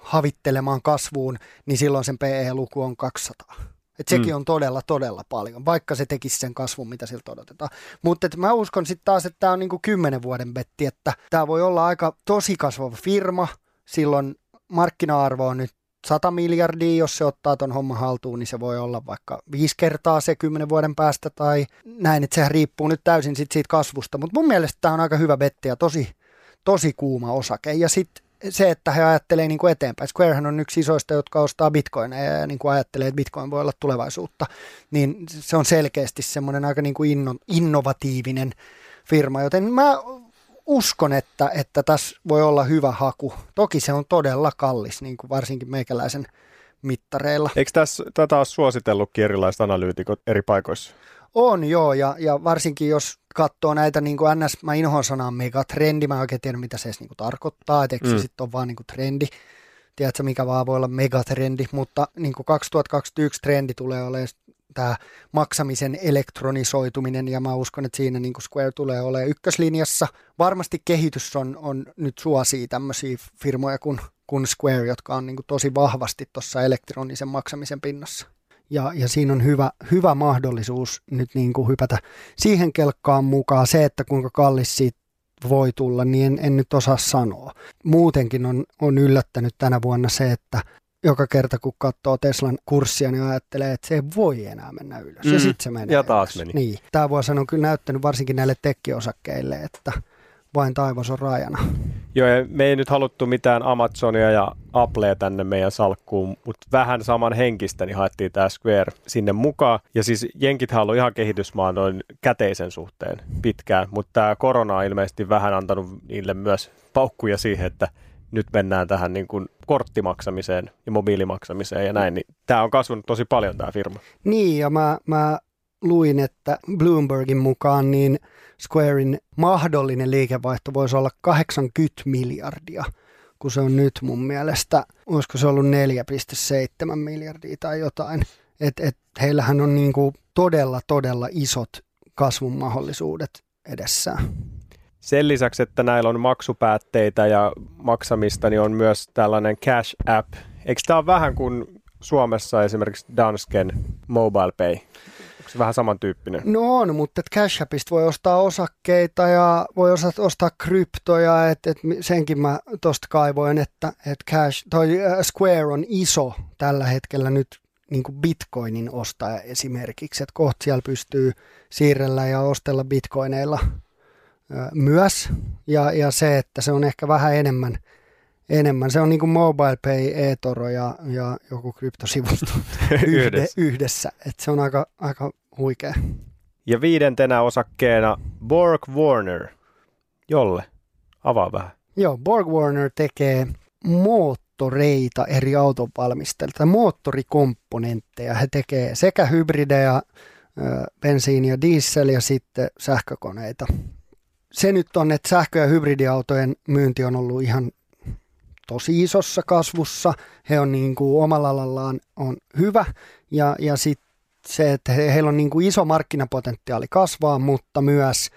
havittelemaan kasvuun, niin silloin sen PE-luku on 200. Et sekin mm. on todella, todella paljon, vaikka se tekisi sen kasvun, mitä siltä odotetaan. Mutta mä uskon sitten taas, että tämä on niinku kymmenen vuoden betti, että tämä voi olla aika tosi kasvava firma. Silloin markkina-arvo on nyt 100 miljardia, jos se ottaa ton homman haltuun, niin se voi olla vaikka viisi kertaa se kymmenen vuoden päästä tai näin, että sehän riippuu nyt täysin sit siitä kasvusta. Mutta mun mielestä tämä on aika hyvä betti ja tosi, tosi kuuma osake. Ja sitten se, että he ajattelee niin kuin eteenpäin. Squarehan on yksi isoista, jotka ostaa bitcoineja ja niin kuin ajattelee, että bitcoin voi olla tulevaisuutta. Niin se on selkeästi semmoinen aika niin kuin inno, innovatiivinen firma, joten mä uskon, että, että tässä voi olla hyvä haku. Toki se on todella kallis, niin kuin varsinkin meikäläisen mittareilla. Eikö tässä tätä ole suositellutkin erilaiset analyytikot eri paikoissa? On joo, ja, ja varsinkin jos katsoo näitä niin kuin NS, mä inhoan sanaa megatrendi, mä en oikein tiedä mitä se edes niin kuin tarkoittaa, että mm. se sitten ole vaan niin kuin trendi, tiedätkö mikä vaan voi olla megatrendi, mutta niin kuin 2021 trendi tulee olemaan tämä maksamisen elektronisoituminen ja mä uskon, että siinä niin kuin Square tulee olemaan ykköslinjassa. Varmasti kehitys on, on nyt suosii tämmöisiä firmoja kuin, kuin Square, jotka on niin kuin tosi vahvasti tuossa elektronisen maksamisen pinnassa. Ja, ja siinä on hyvä, hyvä mahdollisuus nyt niin kuin hypätä siihen kelkkaan mukaan. Se, että kuinka kallis siitä voi tulla, niin en, en nyt osaa sanoa. Muutenkin on, on yllättänyt tänä vuonna se, että joka kerta kun katsoo Teslan kurssia, niin ajattelee, että se ei voi enää mennä ylös. Mm. Ja sitten se menee Ja taas ylös. meni. Niin. Tämä vuosi on kyllä näyttänyt varsinkin näille tekkiosakkeille, että vain taivas on rajana. Joo, ja me ei nyt haluttu mitään Amazonia ja Applea tänne meidän salkkuun, mutta vähän saman henkistä niin haettiin tämä Square sinne mukaan. Ja siis jenkit on ollut ihan kehitysmaa noin käteisen suhteen pitkään, mutta tämä korona on ilmeisesti vähän antanut niille myös paukkuja siihen, että nyt mennään tähän niin kuin korttimaksamiseen ja mobiilimaksamiseen ja näin, niin tämä on kasvanut tosi paljon tämä firma. Niin, ja mä, mä luin, että Bloombergin mukaan niin Squarein mahdollinen liikevaihto voisi olla 80 miljardia, kun se on nyt mun mielestä, olisiko se ollut 4,7 miljardia tai jotain. Että et heillähän on niinku todella, todella isot kasvun mahdollisuudet edessään. Sen lisäksi, että näillä on maksupäätteitä ja maksamista, niin on myös tällainen Cash App. Eikö tämä ole vähän kuin Suomessa esimerkiksi Dansken Mobile Pay? Se vähän samantyyppinen? No on, mutta et Cash Appista voi ostaa osakkeita ja voi osa- ostaa kryptoja, että et senkin mä tosta kaivoin, että et Cash, toi äh, Square on iso tällä hetkellä nyt niin kuin bitcoinin ostaja esimerkiksi, että kohta siellä pystyy siirrellä ja ostella bitcoineilla myös, ja, ja se, että se on ehkä vähän enemmän, enemmän. se on niin kuin mobile pay, eToro ja, ja joku kryptosivusto yhde, Yhdessä. yhdessä, että se on aika, aika huikea. Ja viidentenä osakkeena Borg Warner. Jolle, avaa vähän. Joo, Borg Warner tekee moottoreita eri autonvalmistajilta, moottorikomponentteja. He tekee sekä hybridejä, bensiini- ja diesel ja sitten sähkökoneita. Se nyt on, että sähkö- ja hybridiautojen myynti on ollut ihan tosi isossa kasvussa. He on niin kuin omalla alallaan on hyvä ja, ja sitten se, että he, heillä on niin kuin iso markkinapotentiaali kasvaa, mutta myös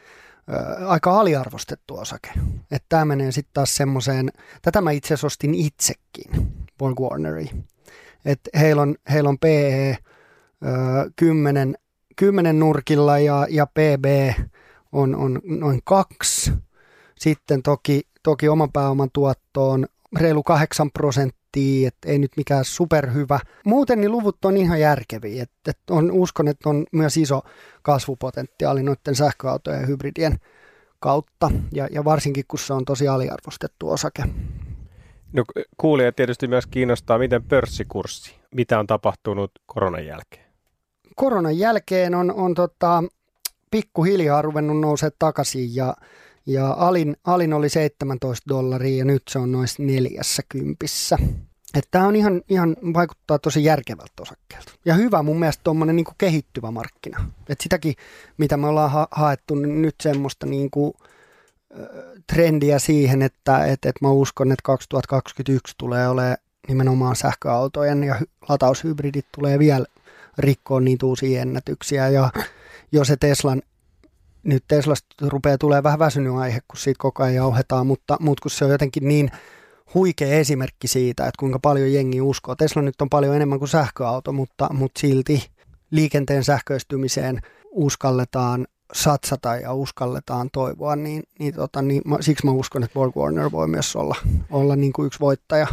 ö, aika aliarvostettu osake. Että tämä menee sitten taas semmoiseen, tätä mä itse asiassa ostin itsekin, Borg Warneriin. Että heillä on, heillä on PE ö, 10, 10 nurkilla ja, ja PB on, on noin kaksi. Sitten toki, toki oman pääoman tuotto on reilu 8 prosenttia, että ei nyt mikään superhyvä. Muuten niin luvut on ihan järkeviä. Et, et on, uskon, että on myös iso kasvupotentiaali noiden sähköautojen ja hybridien kautta. Ja, ja varsinkin, kun se on tosi aliarvostettu osake. No kuulija tietysti myös kiinnostaa, miten pörssikurssi, mitä on tapahtunut koronan jälkeen. Koronan jälkeen on, on tota, pikkuhiljaa ruvennut nousee takaisin ja, ja alin, alin oli 17 dollaria ja nyt se on noin 40. Tämä on ihan, ihan, vaikuttaa tosi järkevältä osakkeelta. Ja hyvä mun mielestä tuommoinen niin kehittyvä markkina. Et sitäkin, mitä me ollaan ha- haettu, niin nyt semmoista niin kuin, trendiä siihen, että et, et mä uskon, että 2021 tulee olemaan nimenomaan sähköautojen ja hy- lataushybridit tulee vielä rikkoon niitä uusia ennätyksiä. Ja jos se Teslan, nyt Teslasta rupeaa tulee vähän väsynyt aihe, kun siitä koko ajan jauhetaan, mutta, mutta kun se on jotenkin niin huikea esimerkki siitä, että kuinka paljon jengi uskoo. Tesla nyt on paljon enemmän kuin sähköauto, mutta, mutta silti liikenteen sähköistymiseen uskalletaan satsata ja uskalletaan toivoa, niin, niin, tota, niin siksi mä uskon, että Borg Warner voi myös olla, olla niin kuin yksi voittaja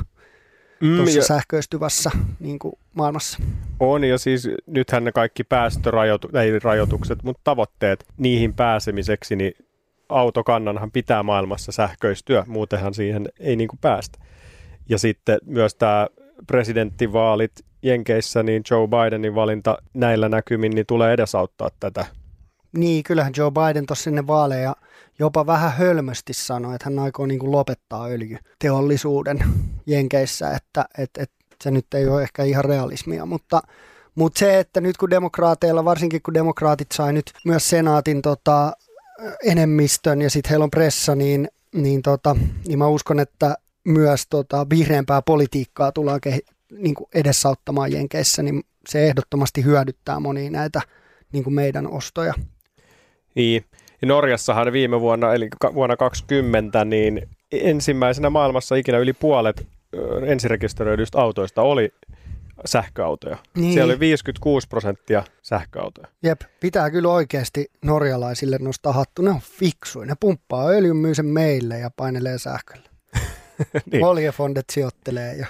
tuossa ja sähköistyvässä niin kuin maailmassa. on ja siis nythän ne kaikki päästörajoitukset, mutta tavoitteet niihin pääsemiseksi, niin autokannanhan pitää maailmassa sähköistyä, muutenhan siihen ei niin kuin päästä. Ja sitten myös tämä presidenttivaalit Jenkeissä, niin Joe Bidenin valinta näillä näkymin niin tulee edesauttaa tätä. Niin, kyllähän Joe Biden tuossa sinne vaaleja jopa vähän hölmösti sanoi, että hän aikoo niin kuin lopettaa öljyteollisuuden Jenkeissä, että et, et se nyt ei ole ehkä ihan realismia, mutta, mutta se, että nyt kun demokraateilla, varsinkin kun demokraatit sai nyt myös senaatin tota, enemmistön ja sitten heillä on pressa, niin, niin, tota, niin mä uskon, että myös tota, vihreämpää politiikkaa tullaan kehi- niin kuin edesauttamaan Jenkeissä, niin se ehdottomasti hyödyttää monia näitä niin kuin meidän ostoja. Niin. Ja Norjassahan viime vuonna, eli vuonna 2020, niin ensimmäisenä maailmassa ikinä yli puolet ensirekisteröidyistä autoista oli sähköautoja. Niin. Siellä oli 56 prosenttia sähköautoja. Jep, pitää kyllä oikeasti norjalaisille nostaa hattu. Ne on fiksuja. Ne pumppaa öljyn, myy sen meille ja painelee sähköllä. Niin. Oljefondet sijoittelee. Ja...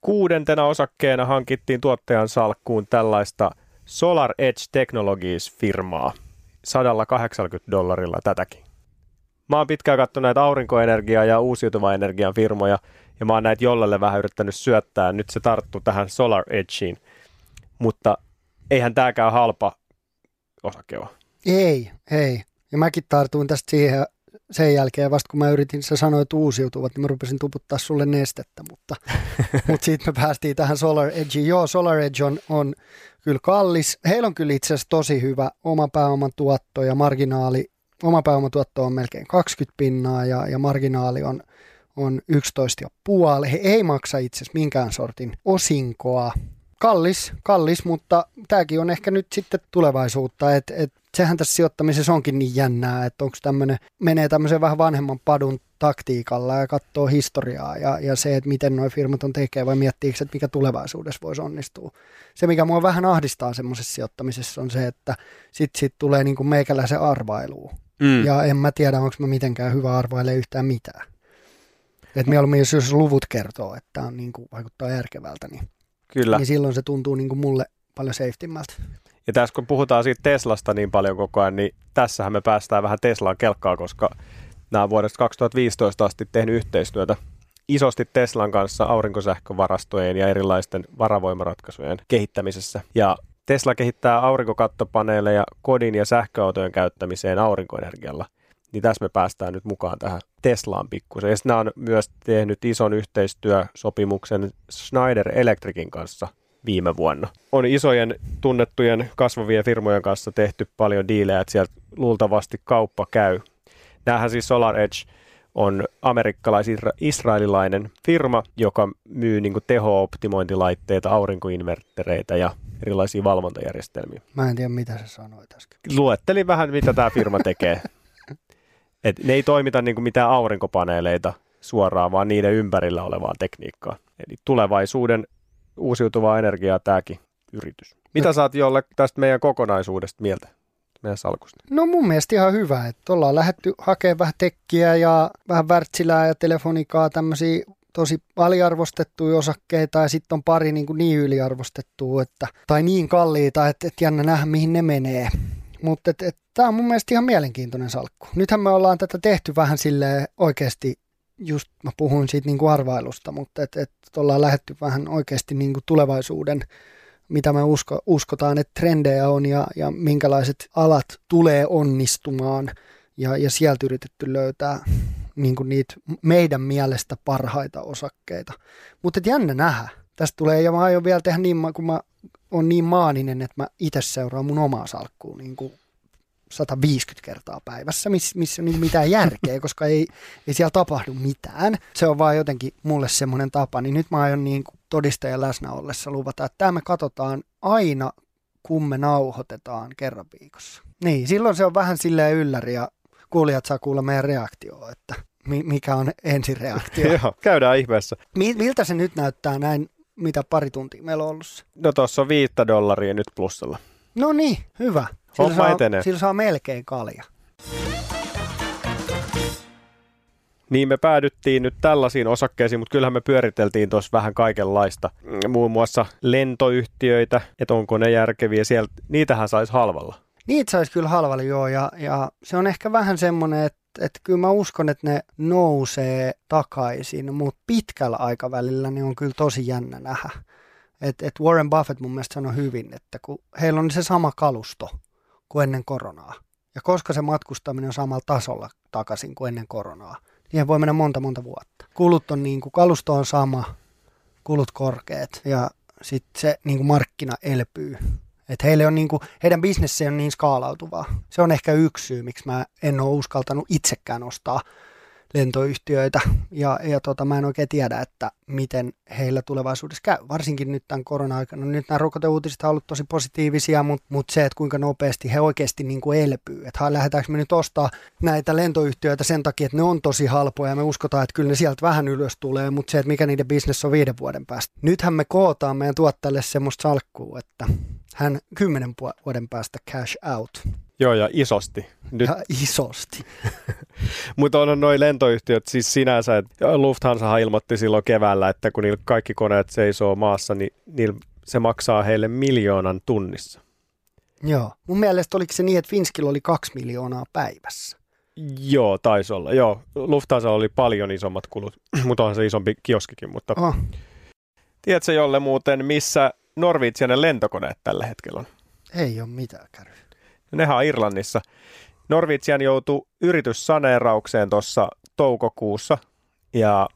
Kuudentena osakkeena hankittiin tuottajan salkkuun tällaista Solar Edge Technologies-firmaa. 180 dollarilla tätäkin. Mä oon pitkään katsonut näitä aurinkoenergiaa ja uusiutuvan energian firmoja, ja mä oon näitä jollelle vähän yrittänyt syöttää. Nyt se tarttuu tähän Solar Edgeen, mutta eihän tääkään halpa osake ole. Ei, ei. Ja mäkin tartuin tästä siihen sen jälkeen, vasta kun mä yritin, sä sanoit uusiutuvat, niin mä rupesin tuputtaa sulle nestettä, mutta, mutta sitten me päästiin tähän Solar Edgeen. Joo, Solar Edge on, on kyllä kallis. Heillä on kyllä itse asiassa tosi hyvä oma pääoman tuotto ja marginaali. Oma pääomatuotto on melkein 20 pinnaa ja, ja marginaali on, on 11,5. He ei maksa itse asiassa minkään sortin osinkoa. Kallis, kallis, mutta tämäkin on ehkä nyt sitten tulevaisuutta, että et sehän tässä sijoittamisessa onkin niin jännää, että onko tämmöinen, menee tämmöisen vähän vanhemman padun taktiikalla ja katsoo historiaa ja, ja se, että miten nuo firmat on tekee vai miettiikö, että mikä tulevaisuudessa voisi onnistua. Se, mikä mua vähän ahdistaa semmoisessa sijoittamisessa on se, että sitten sit tulee niin kuin meikäläisen arvailuun. Mm. Ja en mä tiedä, onko mä mitenkään hyvä arvaile yhtään mitään. Että mieluummin, jos, jos luvut kertoo, että tämä niin kuin, vaikuttaa järkevältä, niin, Kyllä. niin silloin se tuntuu niin kuin mulle paljon safetymältä. Ja tässä kun puhutaan siitä Teslasta niin paljon koko ajan, niin tässähän me päästään vähän Teslaan kelkkaa, koska nämä on vuodesta 2015 asti tehnyt yhteistyötä isosti Teslan kanssa aurinkosähkövarastojen ja erilaisten varavoimaratkaisujen kehittämisessä. Ja Tesla kehittää aurinkokattopaneeleja kodin ja sähköautojen käyttämiseen aurinkoenergialla. Niin tässä me päästään nyt mukaan tähän Teslaan pikkusen. Ja sitten nämä on myös tehnyt ison yhteistyösopimuksen Schneider Electricin kanssa viime vuonna. On isojen tunnettujen kasvavien firmojen kanssa tehty paljon diilejä, että sieltä luultavasti kauppa käy. Nämähän siis Solar Edge on amerikkalais-israelilainen firma, joka myy niin teho-optimointilaitteita, aurinkoinverttereitä ja erilaisia valvontajärjestelmiä. Mä en tiedä, mitä se sanoit äsken. Luettelin vähän, mitä tämä firma tekee. Et ne ei toimita niin mitään aurinkopaneeleita suoraan, vaan niiden ympärillä olevaa tekniikkaa. Eli tulevaisuuden uusiutuvaa energiaa tämäkin yritys. Mitä saat jolle tästä meidän kokonaisuudesta mieltä? meidän salkusta? No mun mielestä ihan hyvä, että ollaan lähdetty hakemaan vähän tekkiä ja vähän värtsilää ja telefonikaa, tämmöisiä tosi aliarvostettuja osakkeita ja sitten on pari niin, kuin niin yliarvostettua että, tai niin kalliita, että, että jännä nähdä mihin ne menee. Mutta tämä on mun mielestä ihan mielenkiintoinen salkku. Nythän me ollaan tätä tehty vähän sille oikeasti, just mä puhuin siitä niin kuin arvailusta, mutta että et ollaan lähetty vähän oikeasti niin kuin tulevaisuuden mitä me usko, uskotaan, että trendejä on ja, ja minkälaiset alat tulee onnistumaan. Ja, ja sieltä yritetty löytää niin kuin niitä meidän mielestä parhaita osakkeita. Mutta jännä nähdä. Tästä tulee, ja mä aion vielä tehdä niin, kun mä on niin maaninen, että mä itse seuraan mun omaa salkkuun niin kuin 150 kertaa päivässä, missä miss on niin mitään järkeä, koska ei, ei siellä tapahdu mitään. Se on vaan jotenkin mulle semmoinen tapa, niin nyt mä aion niin kuin todistajan läsnä ollessa luvata, että tämä me katsotaan aina, kun me nauhoitetaan kerran viikossa. Niin, silloin se on vähän silleen ylläri ja kuulijat saa kuulla meidän reaktioa, että mikä on ensireaktio. Joo, käydään ihmeessä. Miltä se nyt näyttää näin, mitä pari tuntia meillä on ollut? No tuossa on viittä dollaria nyt plussalla. No niin, hyvä. Sillä saa, etenee. sillä saa melkein kalja. Niin me päädyttiin nyt tällaisiin osakkeisiin, mutta kyllähän me pyöriteltiin tuossa vähän kaikenlaista. Muun muassa lentoyhtiöitä, että onko ne järkeviä. Sieltä, niitähän saisi halvalla. Niitä saisi kyllä halvalla, joo. Ja, ja se on ehkä vähän semmoinen, että että kyllä mä uskon, että ne nousee takaisin, mutta pitkällä aikavälillä niin on kyllä tosi jännä nähdä. Et, et Warren Buffett mun mielestä sanoi hyvin, että kun heillä on se sama kalusto kuin ennen koronaa, ja koska se matkustaminen on samalla tasolla takaisin kuin ennen koronaa, Siihen voi mennä monta monta vuotta. Kulut on niin kuin, kalusto on sama, kulut korkeat ja sitten se niin kuin markkina elpyy. Et heille on niin kuin, heidän bisnessi on niin skaalautuvaa. Se on ehkä yksi syy, miksi mä en ole uskaltanut itsekään ostaa lentoyhtiöitä ja, ja tota, mä en oikein tiedä, että miten heillä tulevaisuudessa käy. Varsinkin nyt tämän korona-aikana. Nyt nämä rokoteuutiset on ollut tosi positiivisia, mutta, mutta se, että kuinka nopeasti he oikeasti niin kuin elpyy. Että lähdetäänkö me nyt ostaa näitä lentoyhtiöitä sen takia, että ne on tosi halpoja ja me uskotaan, että kyllä ne sieltä vähän ylös tulee, mutta se, että mikä niiden bisnes on viiden vuoden päästä. Nythän me kootaan meidän tuottajalle semmoista salkkua, että hän kymmenen vuoden päästä cash out. Joo, ja isosti. Nyt... Ja isosti. Mutta on noin lentoyhtiöt siis sinänsä, että Lufthansa ilmoitti silloin keväällä, että kun niillä kaikki koneet seisoo maassa, niin niillä se maksaa heille miljoonan tunnissa. Joo. Mun mielestä oliko se niin, että Finskillä oli kaksi miljoonaa päivässä? Joo, taisi olla. Joo, Lufthansa oli paljon isommat kulut, mutta onhan se isompi kioskikin. Mutta... Oh. Tiedätkö Jolle muuten, missä Norwegianen lentokoneet tällä hetkellä on? Ei ole mitään. No, nehän on Irlannissa. Norwegian joutui yrityssaneeraukseen tuossa toukokuussa ja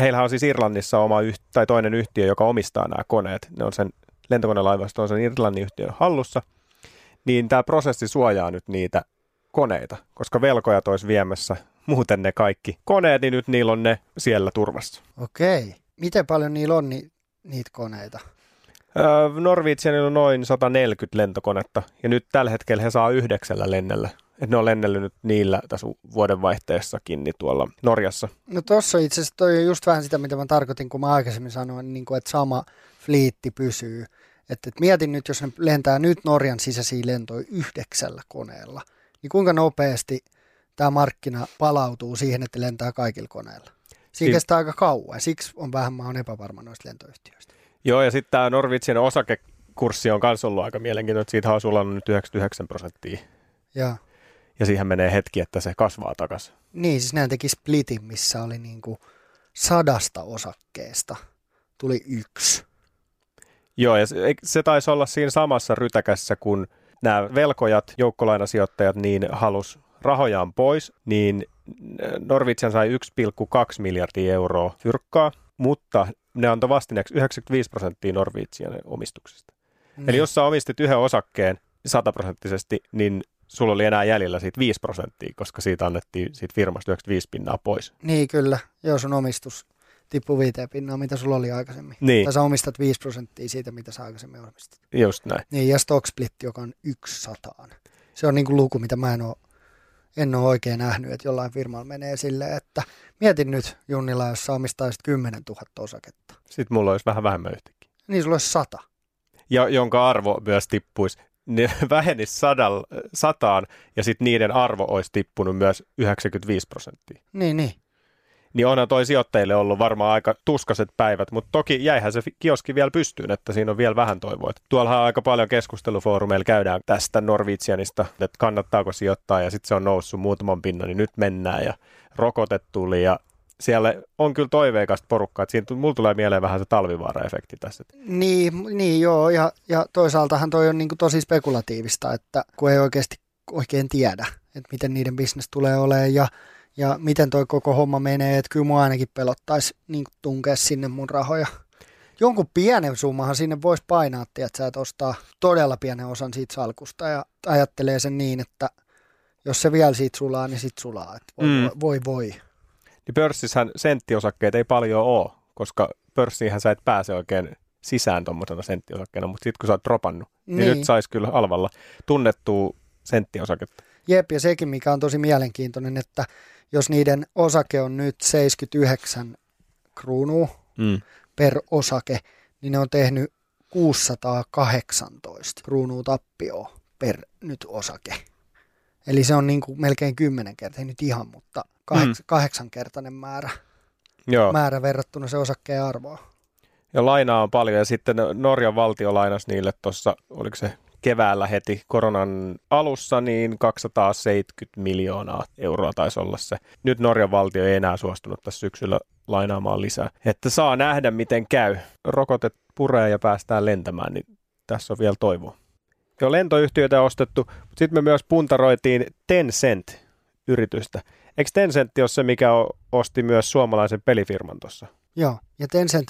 heillä on siis Irlannissa oma yht- tai toinen yhtiö, joka omistaa nämä koneet. Ne on sen lentokonelaivasto on sen Irlannin yhtiön hallussa. Niin tämä prosessi suojaa nyt niitä koneita, koska velkojat olisi viemässä muuten ne kaikki koneet, niin nyt niillä on ne siellä turvassa. Okei. Miten paljon niillä on ni- niitä koneita? Norwegianilla on noin 140 lentokonetta ja nyt tällä hetkellä he saa yhdeksällä lennellä. Et ne on lennellyt nyt niillä tässä vuodenvaihteessakin niin tuolla Norjassa. No tuossa itse asiassa toi on just vähän sitä, mitä mä tarkoitin, kun mä aikaisemmin sanoin, niin kuin, että sama fliitti pysyy. Että, että mietin nyt, jos ne lentää nyt Norjan sisäisiä lentoja yhdeksällä koneella, niin kuinka nopeasti tämä markkina palautuu siihen, että lentää kaikilla koneilla? Siinä si- kestää aika kauan siksi on vähän mä on epävarma noista lentoyhtiöistä. Joo, ja sitten tämä Norvitsin osakekurssi on myös ollut aika mielenkiintoinen, että siitä on sulannut nyt 99 prosenttia. Ja. ja siihen menee hetki, että se kasvaa takaisin. Niin, siis näin teki splitin, missä oli niinku sadasta osakkeesta tuli yksi. Joo, ja se, se taisi olla siinä samassa rytäkässä, kun nämä velkojat, joukkolainasijoittajat, niin halus rahojaan pois, niin Norvitsian sai 1,2 miljardia euroa fyrkkaa, mutta ne antoi vastineeksi 95 prosenttia Norwegian omistuksesta. Mm. Eli jos sä omistit yhden osakkeen sataprosenttisesti, niin sulla oli enää jäljellä siitä 5 prosenttia, koska siitä annettiin siitä firmasta 95 pinnaa pois. Niin kyllä, jos sun omistus tippuu 5 pinnaa, mitä sulla oli aikaisemmin. Niin. Tai sä omistat 5 prosenttia siitä, mitä sä aikaisemmin omistit. Just näin. Niin, ja stock split, joka on yksi sataan. Se on niin kuin luku, mitä mä en ole en ole oikein nähnyt, että jollain firmalla menee silleen, että mietin nyt Junnilla, jos sä omistaisit 10 000 osaketta. Sitten mulla olisi vähän vähemmän yhtäkkiä. Niin sulla olisi sata. Ja jonka arvo myös tippuisi. Ne vähenisi sadal, sataan ja sitten niiden arvo olisi tippunut myös 95 prosenttia. Niin, niin niin onhan toi sijoittajille ollut varmaan aika tuskaset päivät, mutta toki jäihän se kioski vielä pystyyn, että siinä on vielä vähän toivoa. Tuollahan aika paljon keskustelufoorumeilla käydään tästä Norwegianista, että kannattaako sijoittaa ja sitten se on noussut muutaman pinnan, niin nyt mennään ja rokotet tuli ja siellä on kyllä toiveikasta porukkaa, että siinä mulla tulee mieleen vähän se talvivaara-efekti tässä. Niin, niin joo, ja, ja toisaaltahan toi on niin tosi spekulatiivista, että kun ei oikeasti oikein tiedä, että miten niiden bisnes tulee olemaan ja ja miten toi koko homma menee, että kyllä mua ainakin pelottaisi niin tunkea sinne mun rahoja. Jonkun pienen summahan sinne voisi painaa, että sä et ostaa todella pienen osan siitä salkusta ja ajattelee sen niin, että jos se vielä siitä sulaa, niin sit sulaa. Että voi, mm. voi, voi. Niin pörssissähän senttiosakkeet ei paljon ole, koska pörssiinhän sä et pääse oikein sisään tuommoisena senttiosakkeena, mutta sitten kun sä oot dropannut, niin, niin nyt saisi kyllä alvalla tunnettua senttiosaketta. Jep, ja sekin mikä on tosi mielenkiintoinen, että jos niiden osake on nyt 79 kruunua mm. per osake, niin ne on tehnyt 618 kruunua tappioa per nyt osake. Eli se on niin kuin melkein kymmenen kertaa, ei nyt ihan, mutta kahdeks- mm. kahdeksankertainen määrä, Joo. määrä verrattuna se osakkeen arvoa. Ja lainaa on paljon ja sitten Norjan valtio lainasi niille tuossa, oliko se keväällä heti koronan alussa, niin 270 miljoonaa euroa taisi olla se. Nyt Norjan valtio ei enää suostunut tässä syksyllä lainaamaan lisää. Että saa nähdä, miten käy. Rokotet puree ja päästään lentämään, niin tässä on vielä toivoa. Jo lentoyhtiöitä on ostettu, mutta sitten me myös puntaroitiin Tencent-yritystä. Eikö Tencent ole se, mikä osti myös suomalaisen pelifirman tuossa? Joo, ja Tencent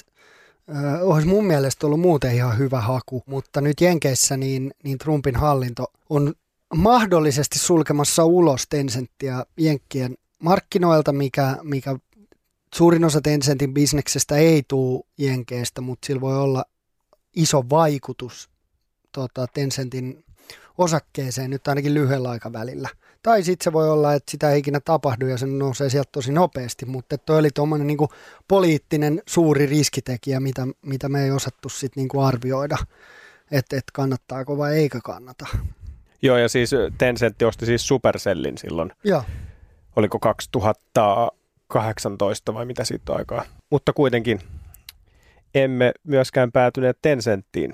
olisi mun mielestä ollut muuten ihan hyvä haku, mutta nyt Jenkeissä niin, niin Trumpin hallinto on mahdollisesti sulkemassa ulos Tencenttiä Jenkkien markkinoilta, mikä, mikä suurin osa Tencentin bisneksestä ei tule Jenkeistä, mutta sillä voi olla iso vaikutus tota, Tencentin osakkeeseen nyt ainakin lyhyellä aikavälillä. Tai sitten se voi olla, että sitä ei ikinä tapahdu ja se nousee sieltä tosi nopeasti, mutta toi oli tuommoinen niin poliittinen suuri riskitekijä, mitä, mitä me ei osattu sitten niin arvioida, että et kannattaako vai eikö kannata. Joo, ja siis Tencent osti siis Supercellin silloin. Joo. Oliko 2018 vai mitä siitä aikaa? Mutta kuitenkin emme myöskään päätyneet Tencenttiin.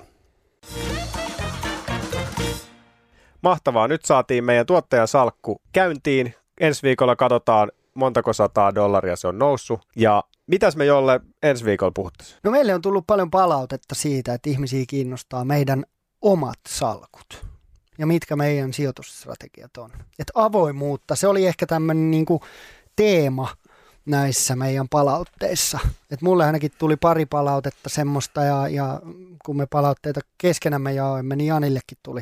Mahtavaa, nyt saatiin meidän tuottajasalkku käyntiin. Ensi viikolla katsotaan, montako sataa dollaria se on noussut. Ja mitäs me jolle ensi viikolla puhuttaisiin? No meille on tullut paljon palautetta siitä, että ihmisiä kiinnostaa meidän omat salkut ja mitkä meidän sijoitusstrategiat on. Et avoimuutta, se oli ehkä tämmöinen niinku teema näissä meidän palautteissa. Et mulle ainakin tuli pari palautetta semmoista ja, ja kun me palautteita keskenämme jaoimme, niin Janillekin tuli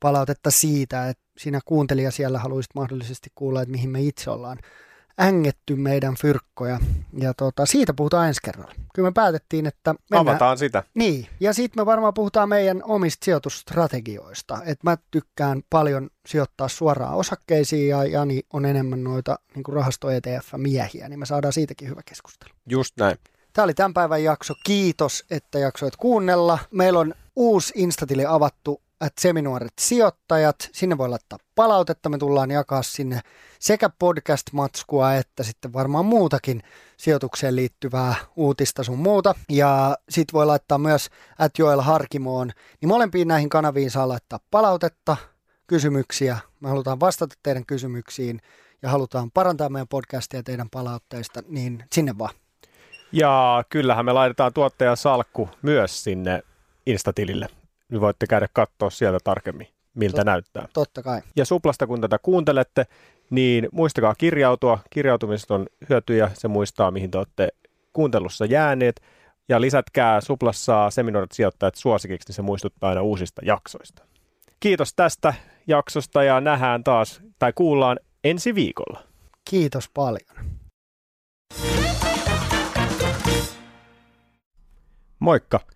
palautetta siitä, että siinä kuuntelija siellä haluaisit mahdollisesti kuulla, että mihin me itse ollaan ängetty meidän fyrkkoja. Ja tota, siitä puhutaan ensi kerralla. Kyllä me päätettiin, että mennään. Avataan sitä. Niin, ja sitten me varmaan puhutaan meidän omista sijoitusstrategioista. Et mä tykkään paljon sijoittaa suoraan osakkeisiin ja Jani on enemmän noita niin rahasto ETF-miehiä, niin me saadaan siitäkin hyvä keskustelu. Just näin. Tämä oli tämän päivän jakso. Kiitos, että jaksoit kuunnella. Meillä on uusi Instatili avattu että seminuoret sijoittajat, sinne voi laittaa palautetta, me tullaan jakaa sinne sekä podcast-matskua että sitten varmaan muutakin sijoitukseen liittyvää uutista sun muuta. Ja sit voi laittaa myös at Joel Harkimoon, niin molempiin näihin kanaviin saa laittaa palautetta, kysymyksiä. Me halutaan vastata teidän kysymyksiin ja halutaan parantaa meidän podcastia teidän palautteista, niin sinne vaan. Ja kyllähän me laitetaan tuottajasalkku myös sinne Instatilille niin voitte käydä katsoa sieltä tarkemmin, miltä Tot, näyttää. Totta kai. Ja Suplasta, kun tätä kuuntelette, niin muistakaa kirjautua. Kirjautumisesta on hyötyjä, se muistaa, mihin te olette kuuntelussa jääneet. Ja lisätkää Suplassa seminaarit sijoittajat suosikiksi, niin se muistuttaa aina uusista jaksoista. Kiitos tästä jaksosta ja nähdään taas, tai kuullaan ensi viikolla. Kiitos paljon. Moikka!